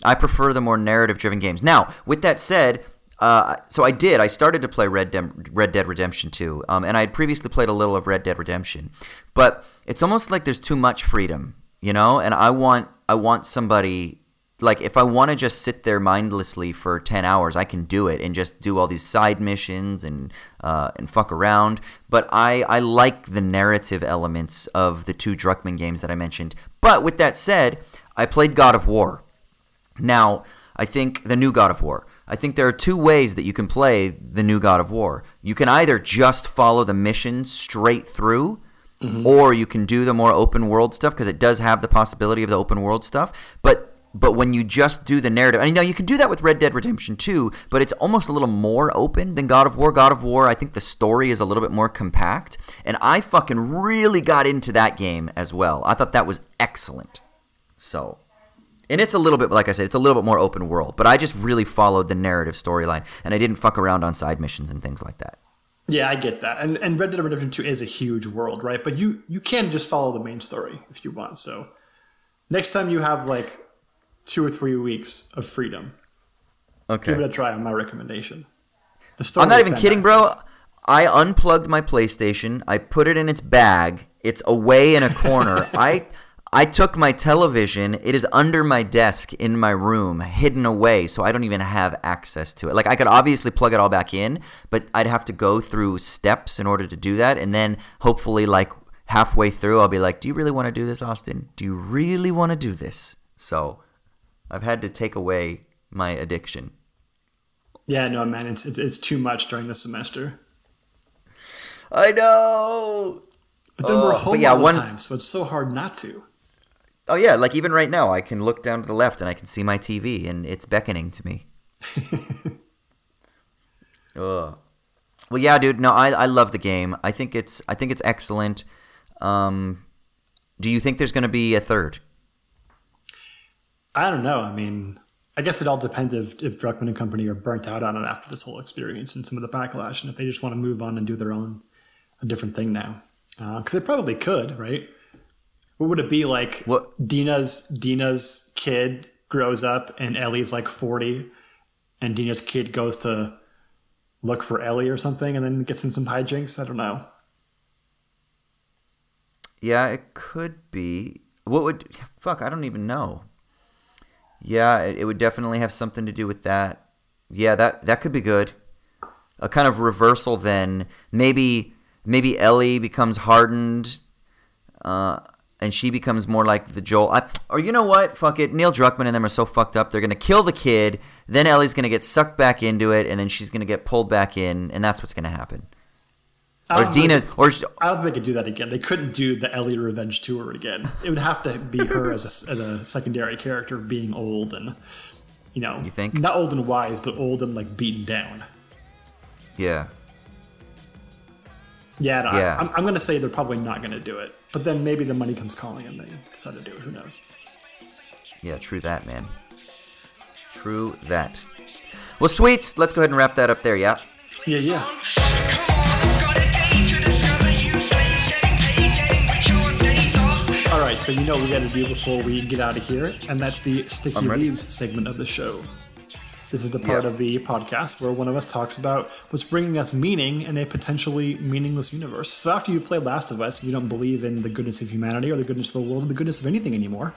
I prefer the more narrative driven games. Now, with that said, uh, so I did. I started to play Red, Dem- Red Dead Redemption 2, um, and I had previously played a little of Red Dead Redemption, but it's almost like there's too much freedom, you know. And I want, I want somebody like if I want to just sit there mindlessly for ten hours, I can do it and just do all these side missions and uh, and fuck around. But I I like the narrative elements of the two Druckmann games that I mentioned. But with that said, I played God of War. Now, I think the new God of War. I think there are two ways that you can play the new God of War. You can either just follow the mission straight through, mm-hmm. or you can do the more open world stuff because it does have the possibility of the open world stuff. But but when you just do the narrative, I know you can do that with Red Dead Redemption 2, but it's almost a little more open than God of War. God of War, I think the story is a little bit more compact, and I fucking really got into that game as well. I thought that was excellent. So, and it's a little bit, like I said, it's a little bit more open world, but I just really followed the narrative storyline, and I didn't fuck around on side missions and things like that. Yeah, I get that. And and Red Dead Redemption 2 is a huge world, right? But you you can just follow the main story if you want. So next time you have like two or three weeks of freedom, Okay. give it a try on my recommendation. The story I'm not even kidding, bro. I unplugged my PlayStation. I put it in its bag. It's away in a corner. I I took my television. It is under my desk in my room, hidden away, so I don't even have access to it. Like I could obviously plug it all back in, but I'd have to go through steps in order to do that, and then hopefully, like halfway through, I'll be like, "Do you really want to do this, Austin? Do you really want to do this?" So, I've had to take away my addiction. Yeah, no, man, it's, it's it's too much during the semester. I know. But then we're home yeah, all the one- time, so it's so hard not to. Oh yeah, like even right now, I can look down to the left and I can see my TV, and it's beckoning to me. Ugh. Well, yeah, dude. No, I, I love the game. I think it's I think it's excellent. Um, do you think there's going to be a third? I don't know. I mean, I guess it all depends if, if Druckmann and company are burnt out on it after this whole experience and some of the backlash, and if they just want to move on and do their own, a different thing now. Because they probably could, right? What would it be like? What- Dina's Dina's kid grows up and Ellie's like forty, and Dina's kid goes to look for Ellie or something, and then gets in some hijinks. I don't know. Yeah, it could be. What would fuck? I don't even know. Yeah, it, it would definitely have something to do with that. Yeah, that that could be good. A kind of reversal then. Maybe maybe Ellie becomes hardened, uh, and she becomes more like the Joel. I, or you know what? Fuck it. Neil Druckmann and them are so fucked up. They're gonna kill the kid. Then Ellie's gonna get sucked back into it, and then she's gonna get pulled back in, and that's what's gonna happen. Or Dina, think- or I don't think they could do that again. They couldn't do the Ellie Revenge tour again. It would have to be her as a, as a secondary character, being old and you know, You think? not old and wise, but old and like beaten down. yeah, Yeah, no, Yeah. I'm going to say they're probably not going to do it. But then maybe the money comes calling and they decide to do it. Who knows? yeah, true that, man. True that. Well, sweet. Let's go ahead and wrap that up there. Yeah. Yeah, yeah. Come on, I've got a day to discover you slaves getting paid, getting rich on days off. All right, so you know what we got to do before we get out of here, and that's the sticky leaves segment of the show. This is the part Yeah. of the podcast where one of us talks about what's bringing us meaning in a potentially meaningless universe. So after you play Last of Us, you don't believe in the goodness of humanity or the goodness of the world or the goodness of anything anymore.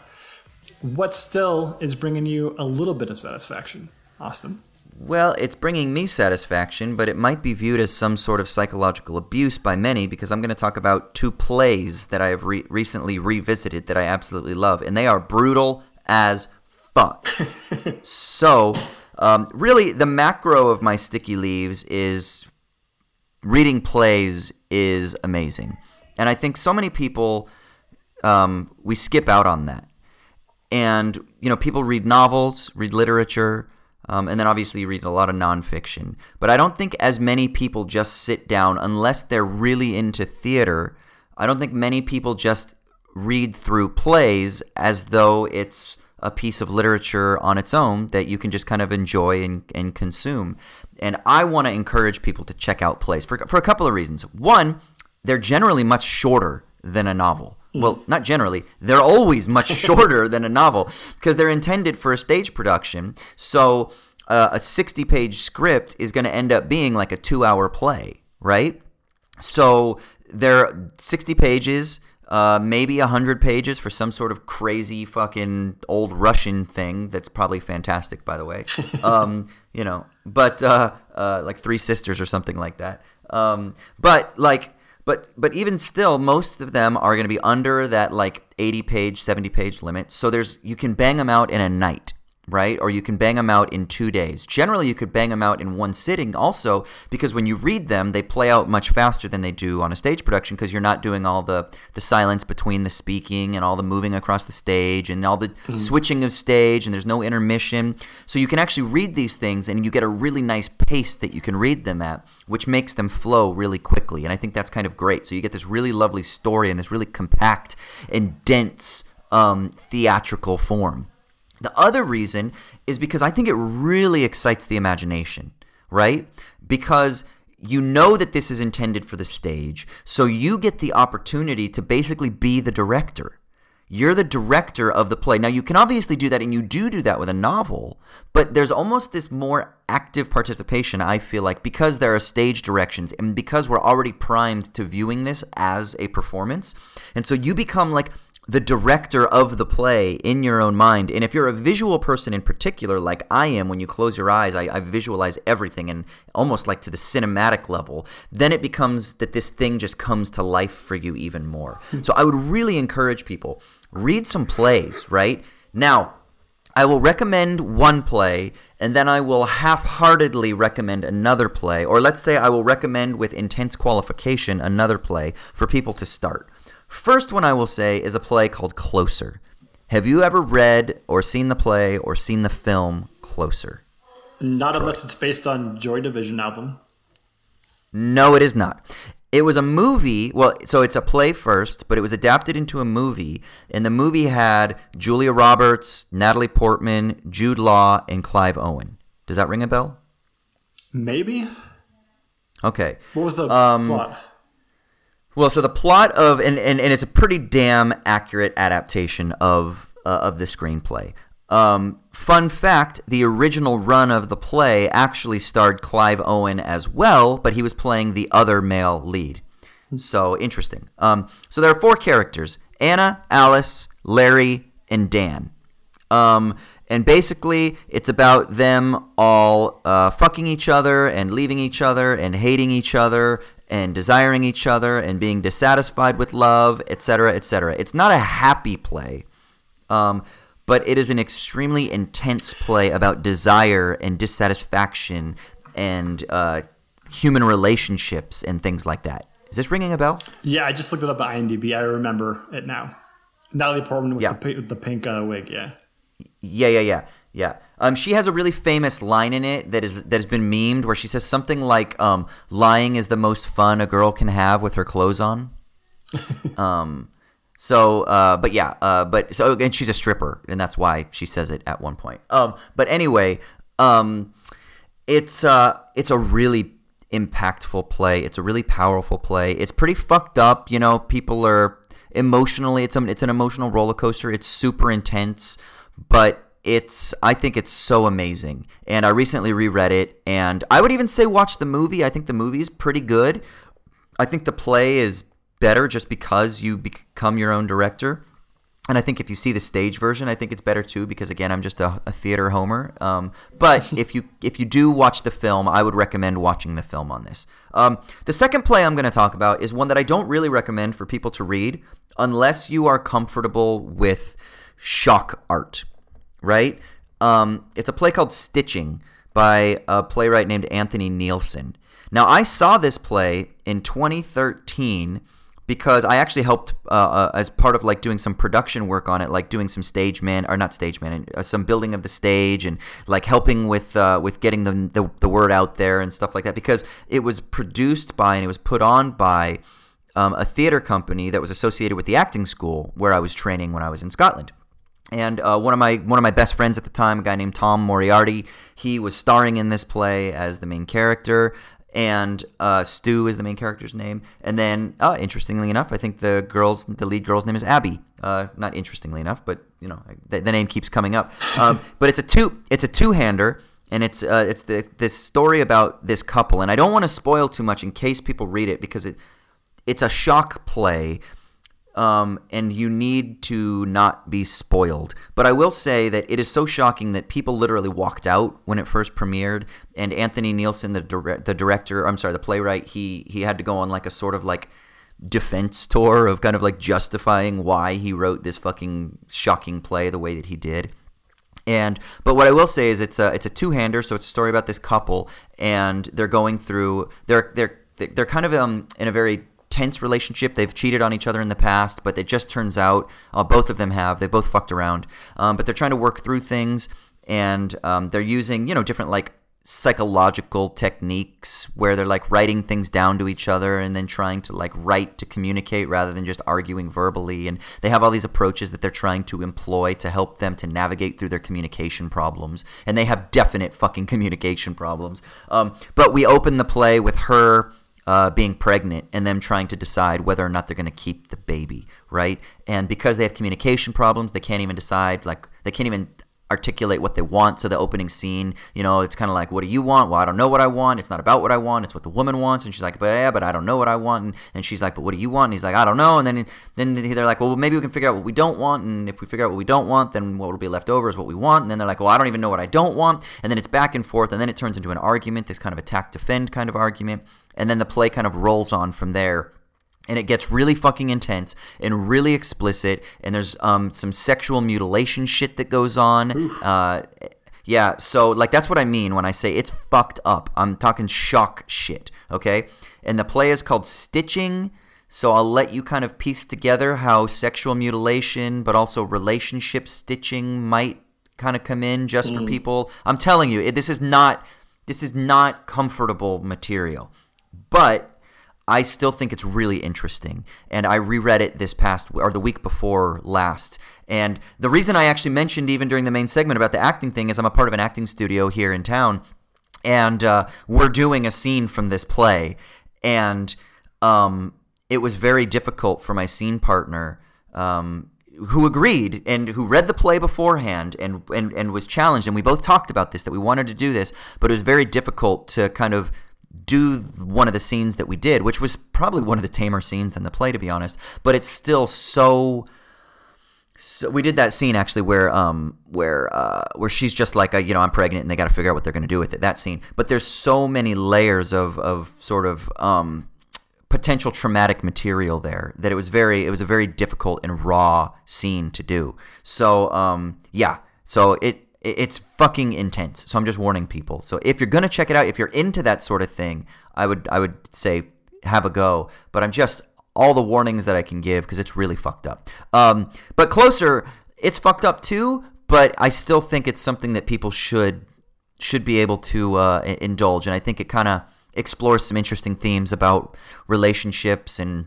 What still is bringing you a little bit of satisfaction, Austin? Well, it's bringing me satisfaction, but it might be viewed as some sort of psychological abuse by many because I'm going to talk about two plays that I have re- recently revisited that I absolutely love, and they are brutal as fuck. so, um, really, the macro of my sticky leaves is reading plays is amazing. And I think so many people, um, we skip out on that and you know people read novels read literature um, and then obviously read a lot of nonfiction but i don't think as many people just sit down unless they're really into theater i don't think many people just read through plays as though it's a piece of literature on its own that you can just kind of enjoy and, and consume and i want to encourage people to check out plays for, for a couple of reasons one they're generally much shorter than a novel well, not generally. They're always much shorter than a novel because they're intended for a stage production. So uh, a 60 page script is going to end up being like a two hour play, right? So they're 60 pages, uh, maybe 100 pages for some sort of crazy fucking old Russian thing that's probably fantastic, by the way. um, you know, but uh, uh, like Three Sisters or something like that. Um, but like, but but even still, most of them are going to be under that like 80 page, 70 page limit. So there's you can bang them out in a night, right? Or you can bang them out in two days. Generally, you could bang them out in one sitting. Also, because when you read them, they play out much faster than they do on a stage production because you're not doing all the the silence between the speaking and all the moving across the stage and all the switching of stage and there's no intermission. So you can actually read these things and you get a really nice pace that you can read them at, which makes them flow really quickly. And I think that's kind of great. So you get this really lovely story in this really compact and dense um, theatrical form. The other reason is because I think it really excites the imagination, right? Because you know that this is intended for the stage, so you get the opportunity to basically be the director. You're the director of the play. Now, you can obviously do that, and you do do that with a novel, but there's almost this more active participation, I feel like, because there are stage directions and because we're already primed to viewing this as a performance. And so you become like the director of the play in your own mind. And if you're a visual person in particular, like I am, when you close your eyes, I, I visualize everything and almost like to the cinematic level, then it becomes that this thing just comes to life for you even more. Hmm. so I would really encourage people read some plays, right? Now, I will recommend one play, and then I will half heartedly recommend another play, or let's say I will recommend with intense qualification another play for people to start. First one I will say is a play called Closer. Have you ever read or seen the play or seen the film Closer? Not unless it's based on Joy Division album. No, it is not. It was a movie. Well, so it's a play first, but it was adapted into a movie. And the movie had Julia Roberts, Natalie Portman, Jude Law, and Clive Owen. Does that ring a bell? Maybe. Okay. What was the Um, plot? Well, so the plot of and, and, and it's a pretty damn accurate adaptation of uh, of the screenplay. Um, fun fact: the original run of the play actually starred Clive Owen as well, but he was playing the other male lead. So interesting. Um, so there are four characters: Anna, Alice, Larry, and Dan. Um, and basically, it's about them all uh, fucking each other and leaving each other and hating each other and desiring each other and being dissatisfied with love, etc., etc. It's not a happy play, um, but it is an extremely intense play about desire and dissatisfaction and uh, human relationships and things like that. Is this ringing a bell? Yeah, I just looked it up at IMDb. I remember it now. Natalie Portman with Yeah. the, with the pink uh, wig. Yeah. Yeah, yeah, yeah, yeah. Um, she has a really famous line in it that is that has been memed, where she says something like, um, "Lying is the most fun a girl can have with her clothes on." um, so, uh, but yeah, uh, but so and she's a stripper, and that's why she says it at one point. Um, but anyway, um, it's uh, it's a really impactful play. It's a really powerful play. It's pretty fucked up. You know, people are emotionally. It's a, it's an emotional roller coaster. It's super intense, but it's I think it's so amazing. And I recently reread it, and I would even say watch the movie. I think the movie is pretty good. I think the play is better just because you become your own director. And I think if you see the stage version, I think it's better too because again, I'm just a, a theater homer. Um, but if you if you do watch the film, I would recommend watching the film on this. Um, the second play I'm going to talk about is one that I don't really recommend for people to read unless you are comfortable with shock art, right? Um, it's a play called Stitching by a playwright named Anthony Neilson. Now, I saw this play in 2013 because I actually helped uh, uh, as part of like doing some production work on it, like doing some stage man or not stage man, uh, some building of the stage and like helping with uh, with getting the, the the word out there and stuff like that. Because it was produced by and it was put on by um, a theater company that was associated with the acting school where I was training when I was in Scotland. And uh, one of my one of my best friends at the time, a guy named Tom Moriarty, he was starring in this play as the main character and uh, Stu is the main character's name. And then, uh, interestingly enough, I think the girl's the lead girl's name is Abby. Uh, not interestingly enough, but you know the, the name keeps coming up. Um, but it's a two it's a two hander, and it's uh, it's the this story about this couple. And I don't want to spoil too much in case people read it because it it's a shock play um, and you need to not be spoiled. But I will say that it is so shocking that people literally walked out when it first premiered. And Anthony Neilson, the dire- the director, I'm sorry, the playwright, he he had to go on like a sort of like defense tour of kind of like justifying why he wrote this fucking shocking play the way that he did. And but what I will say is it's a it's a two hander, so it's a story about this couple, and they're going through they're they're they're kind of um in a very tense relationship. They've cheated on each other in the past, but it just turns out uh, both of them have. They both fucked around, um, but they're trying to work through things, and um, they're using you know different like psychological techniques where they're like writing things down to each other and then trying to like write to communicate rather than just arguing verbally and they have all these approaches that they're trying to employ to help them to navigate through their communication problems and they have definite fucking communication problems um, but we open the play with her uh, being pregnant and them trying to decide whether or not they're going to keep the baby, right? And because they have communication problems, they can't even decide, like, they can't even articulate what they want. So the opening scene, you know, it's kind of like, what do you want? Well, I don't know what I want. It's not about what I want. It's what the woman wants. And she's like, but yeah, but I don't know what I want. And, and she's like, but what do you want? And he's like, I don't know. And then then they're like, well, maybe we can figure out what we don't want. And if we figure out what we don't want, then what will be left over is what we want. And then they're like, well, I don't even know what I don't want. And then it's back and forth. And then it turns into an argument, this kind of attack defend kind of argument. And then the play kind of rolls on from there and it gets really fucking intense and really explicit and there's um, some sexual mutilation shit that goes on. Uh, yeah so like that's what i mean when i say it's fucked up. I'm talking shock shit okay? And the play is called stitching so i'll let you kind of piece together how sexual mutilation but also relationship stitching might kind of come in just for people. I'm telling you it, this is not this is not comfortable material. But I still think it's really interesting. And I reread it this past or the week before last. And the reason I actually mentioned even during the main segment about the acting thing is I'm a part of an acting studio here in town, and uh, we're doing a scene from this play, and um, it was very difficult for my scene partner. Um, who agreed and who read the play beforehand and, and and was challenged and we both talked about this that we wanted to do this but it was very difficult to kind of do one of the scenes that we did, which was probably one of the tamer scenes in the play, to be honest. But it's still so. So we did that scene actually where um where uh where she's just like a, you know I'm pregnant and they got to figure out what they're going to do with it that scene but there's so many layers of of sort of um potential traumatic material there that it was very it was a very difficult and raw scene to do so um yeah so it- it's fucking intense. So I'm just warning people. So if you're gonna check it out, if you're into that sort of thing, I would I would say have a go. But I'm just all the warnings that I can give because it's really fucked up. Um, but closer, it's fucked up too. But I still think it's something that people should should be able to uh, indulge, and I think it kind of explores some interesting themes about relationships and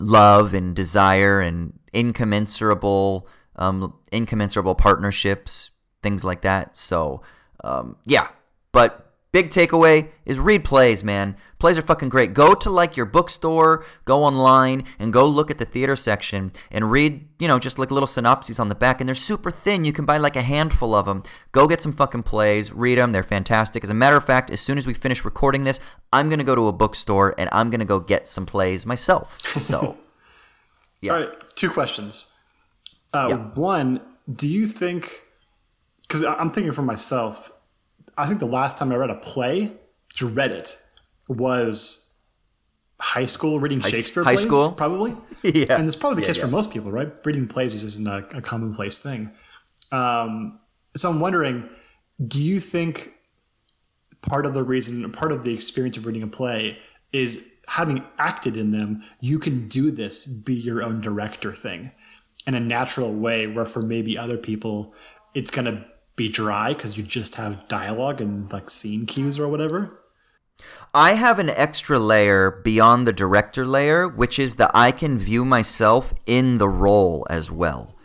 love and desire and incommensurable um, incommensurable partnerships, things like that. So um, yeah, but big takeaway is read plays, man. Plays are fucking great. Go to like your bookstore, go online, and go look at the theater section and read, you know, just like little synopses on the back. And they're super thin. You can buy like a handful of them. Go get some fucking plays, read them. They're fantastic. As a matter of fact, as soon as we finish recording this, I'm gonna go to a bookstore and I'm gonna go get some plays myself. So. Yeah. All right, two questions. Uh, Yeah. One, do you think? Because I'm thinking for myself, I think the last time I read a play, just read it, was high school reading Shakespeare high plays, school? probably. Yeah. and it's probably the Yeah, case yeah. for most people, right? Reading plays is just a, a commonplace thing. Um, so I'm wondering, do you think part of the reason, part of the experience of reading a play is having acted in them, you can do this be your own director thing in a natural way, where for maybe other people, it's going to be dry because you just have dialogue and like scene cues or whatever. I have an extra layer beyond the director layer, which is that I can view myself in the role as well.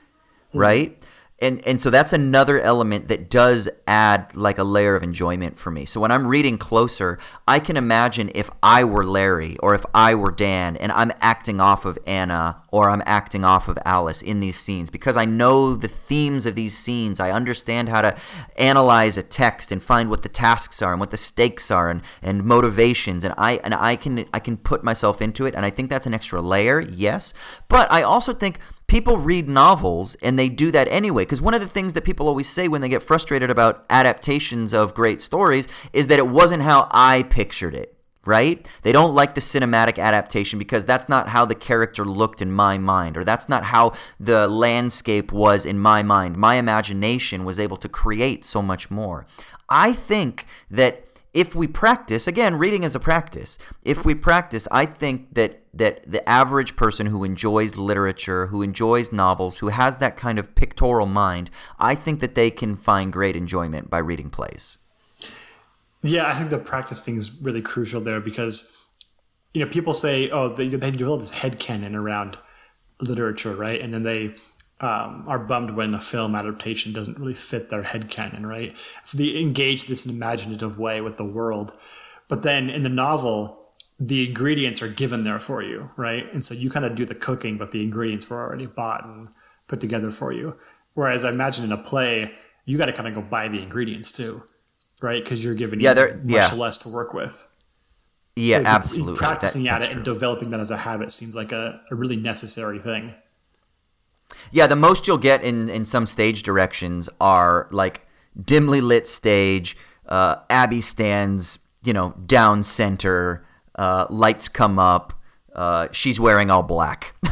Hmm. Right? And and so that's another element that does add like a layer of enjoyment for me. So when I'm reading closer, I can imagine if I were Larry or if I were Dan and I'm acting off of Anna or I'm acting off of Alice in these scenes because I know the themes of these scenes. I understand how to analyze a text and find what the tasks are and what the stakes are and, and motivations and I and I can I can put myself into it and I think that's an extra layer, yes. But I also think people read novels and they do that anyway because one of the things that people always say when they get frustrated about adaptations of great stories is that it wasn't how I pictured it right? They don't like the cinematic adaptation because that's not how the character looked in my mind, or that's not how the landscape was in my mind. My imagination was able to create so much more. I think that if we practice, again, reading is a practice. If we practice, I think that that the average person who enjoys literature, who enjoys novels, who has that kind of pictorial mind, I think that they can find great enjoyment by reading plays. Yeah, I think the practice thing is really crucial there because, you know, people say, oh, they, they develop this headcanon around literature, right? And then they um, are bummed when a film adaptation doesn't really fit their headcanon, right? So they engage this imaginative way with the world. But then in the novel, the ingredients are given there for you, right? And so you kind of do the cooking, but the ingredients were already bought and put together for you. Whereas I imagine in a play, you got to kind of go buy the ingredients too, right? Because you're given Yeah, much yeah. less to work with. Yeah, So absolutely. Practicing That- at it and developing that as a habit seems like a, a really necessary thing. Yeah, the most you'll get in in some stage directions are like dimly lit stage. Uh, Abby stands, you know, down center. Uh, lights come up. Uh, she's wearing all black. you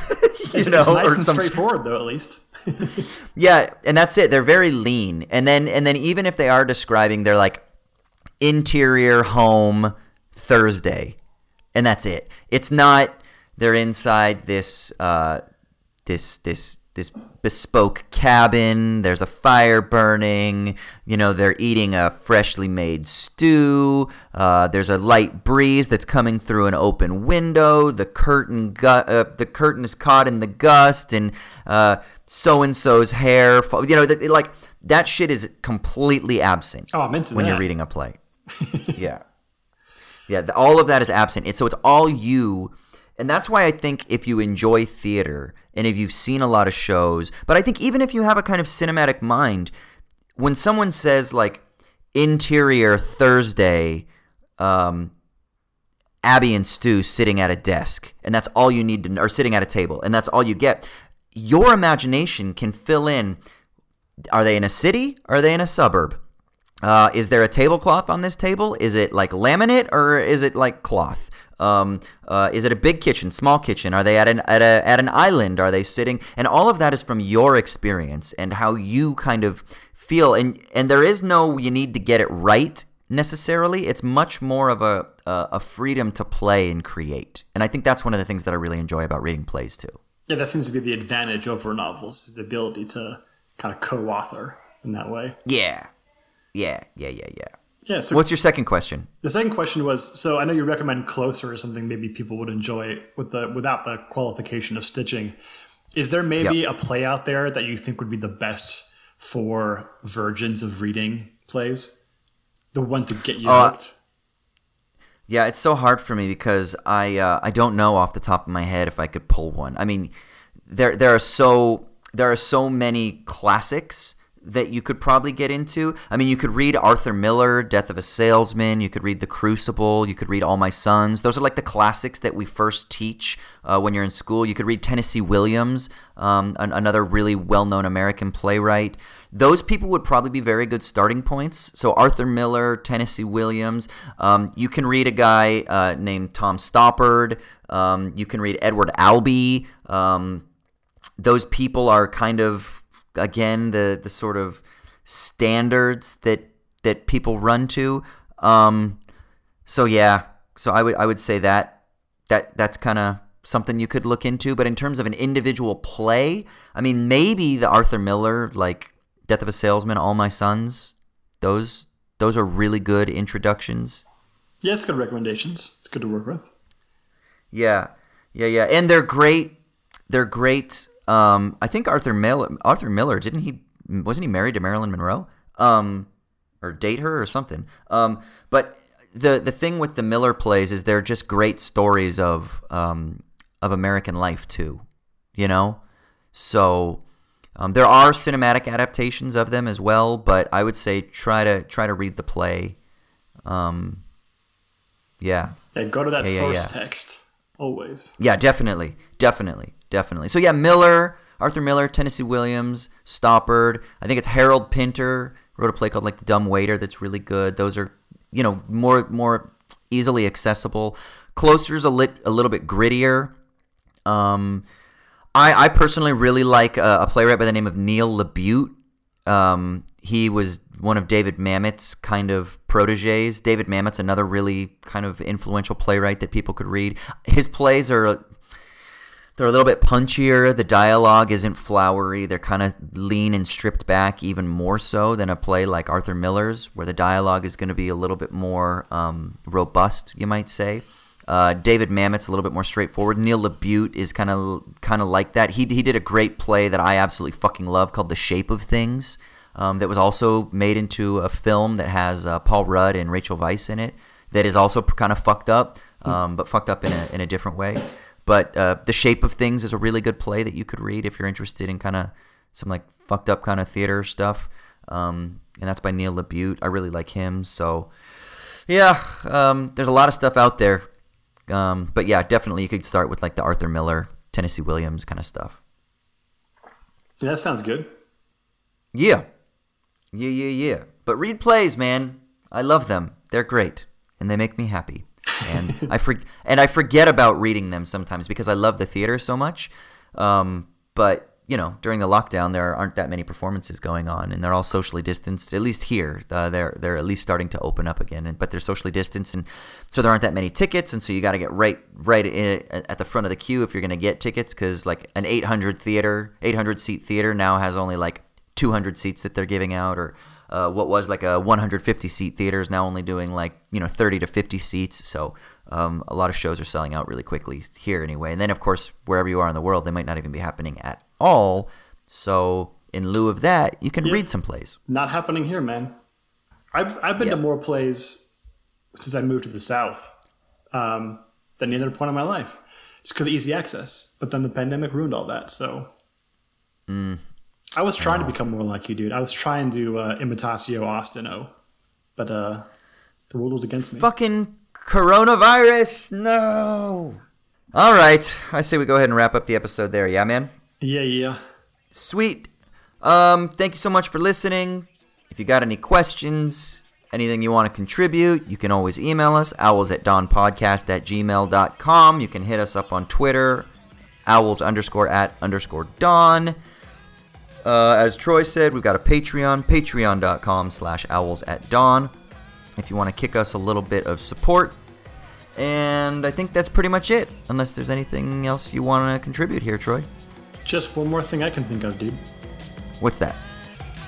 It's, know, it's nice or and some- straightforward, though, at least. yeah, and that's it. They're very lean. And then and then even if they are describing, they're like interior home Thursday, and that's it. It's not they're inside this uh, this this this bespoke cabin. There's a fire burning. You know, they're eating a freshly made stew. Uh, there's a light breeze that's coming through an open window. The curtain gu- uh, the curtain is caught in the gust, and so and so's hair. You know, that like that shit is completely absent Oh, I'm into when you're reading a play. yeah. Yeah, the, all of that is absent. It's, so it's all you. And that's why I think if you enjoy theater and if you've seen a lot of shows, but I think even if you have a kind of cinematic mind, when someone says like interior Thursday, um, Abby and Stu sitting at a desk, and that's all you need to, or sitting at a table, and that's all you get. Your imagination can fill in. Are they in a city? Are they in a suburb? Uh, is there a tablecloth on this table? Is it like laminate or is it like cloth? Um, uh, is it a big kitchen, small kitchen? Are they at an at a at an island? Are they sitting? And all of that is from your experience and how you kind of feel. And and there is no you need to get it right necessarily. It's much more of a, a a freedom to play and create, and I think that's one of the things that I really enjoy about reading plays too. Yeah, that seems to be the advantage over novels is the ability to kind of co-author in that way. Yeah, yeah, yeah, yeah, yeah. Yeah. So What's your second question? the second question was: so I know you recommend Closer as something maybe people would enjoy with the without the qualification of stitching. Is there maybe Yep. a play out there that you think would be the best for virgins of reading plays? The one to get you Uh, hooked. Yeah, it's so hard for me because I uh, I don't know off the top of my head if I could pull one. I mean, there there are so there are so many classics that you could probably get into. I mean, you could read Arthur Miller, Death of a Salesman. You could read The Crucible. You could read All My Sons. Those are like the classics that we first teach uh, when you're in school. You could read Tennessee Williams, um, an- another really well-known American playwright. Those people would probably be very good starting points. So Arthur Miller, Tennessee Williams. Um, you can read a guy uh, named Tom Stoppard. Um, you can read Edward Albee. Um, those people are kind of again the the sort of standards that that people run to. Um, so yeah, so I would I would say that that that's kind of something you could look into. But in terms of an individual play, I mean, maybe the Arthur Miller like Death of a Salesman, All My Sons, those those are really good introductions. Yeah, it's good recommendations. It's good to work with. Yeah, yeah, yeah, and they're great. They're great. Um, I think Arthur Miller. Arthur Miller didn't he? Wasn't he married to Marilyn Monroe? Um, or date her or something? Um, but the the thing with the Miller plays is they're just great stories of um of American life too. You know, so um, there are cinematic adaptations of them as well. But I would say try to try to read the play. Um, yeah. Yeah, go to that Yeah, yeah, source yeah. text always. Yeah, definitely, definitely, definitely. So yeah, Miller, Arthur Miller, Tennessee Williams, Stoppard. I think it's Harold Pinter wrote a play called like The Dumb Waiter that's really good. Those are you know more more easily accessible. Closer's a lit a little bit grittier. Um, I I personally really like a, a playwright by the name of Neil LaBute. Um, he was one of David Mamet's kind of proteges. David Mamet's another really kind of influential playwright that people could read. His plays are they're a little bit punchier. The dialogue isn't flowery. They're kind of lean and stripped back, even more so than a play like Arthur Miller's, where the dialogue is going to be a little bit more um, robust, you might say. Uh, David Mamet's a little bit more straightforward. Neil LaBute is kind of kind of like that. He he did a great play that I absolutely fucking love called The Shape of Things. Um, that was also made into a film that has uh, Paul Rudd and Rachel Weisz in it. That is also kind of fucked up, um, but fucked up in a in a different way. But uh, The Shape of Things is a really good play that you could read if you're interested in kind of some like fucked up kind of theater stuff. Um, and that's by Neil LaBute. I really like him. So yeah, um, there's a lot of stuff out there. Um, but yeah, definitely you could start with like the Arthur Miller, Tennessee Williams kind of stuff. Yeah, that sounds good. Yeah. Yeah, yeah, yeah. But read plays, man. I love them. They're great. And they make me happy. And I for- and I forget about reading them sometimes because I love the theater so much. Um, but you know, during the lockdown, there aren't that many performances going on, and they're all socially distanced. At least here, uh, they're they're at least starting to open up again, and, but they're socially distanced, and so there aren't that many tickets, and so you got to get right right in, at the front of the queue if you're going to get tickets, because like an 800 theater, 800 seat theater now has only like 200 seats that they're giving out, or uh, what was like a 150 seat theater is now only doing like you know 30 to 50 seats. So um, a lot of shows are selling out really quickly here anyway. And then of course wherever you are in the world, they might not even be happening at all. So in lieu of that, you can Yeah. read some plays. Not happening here, man. I've I've been to more plays since I moved to the south um, than any other point in my life, just because of easy access. But then the pandemic ruined all that. So Mm. I was trying to become more like you, dude. I was trying to uh, imitatio Austino, but uh, the world was against me. Fucking coronavirus, no. All right, I say we go ahead and wrap up the episode there. Yeah, man. Yeah, yeah. Sweet. Um, thank you so much for listening. If you got any questions, anything you want to contribute, you can always email us, owls at dawnpodcast at gmail.com. You can hit us up on Twitter, owls underscore at underscore dawn. Uh, as Troy said, we've got a Patreon, patreon.com slash owls at dawn. if you want to kick us a little bit of support. And I think that's pretty much it, unless there's anything else you want to contribute here, Troy. Just one more thing I can think of, dude. What's that?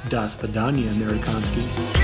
Das Vidania, Amerikanski.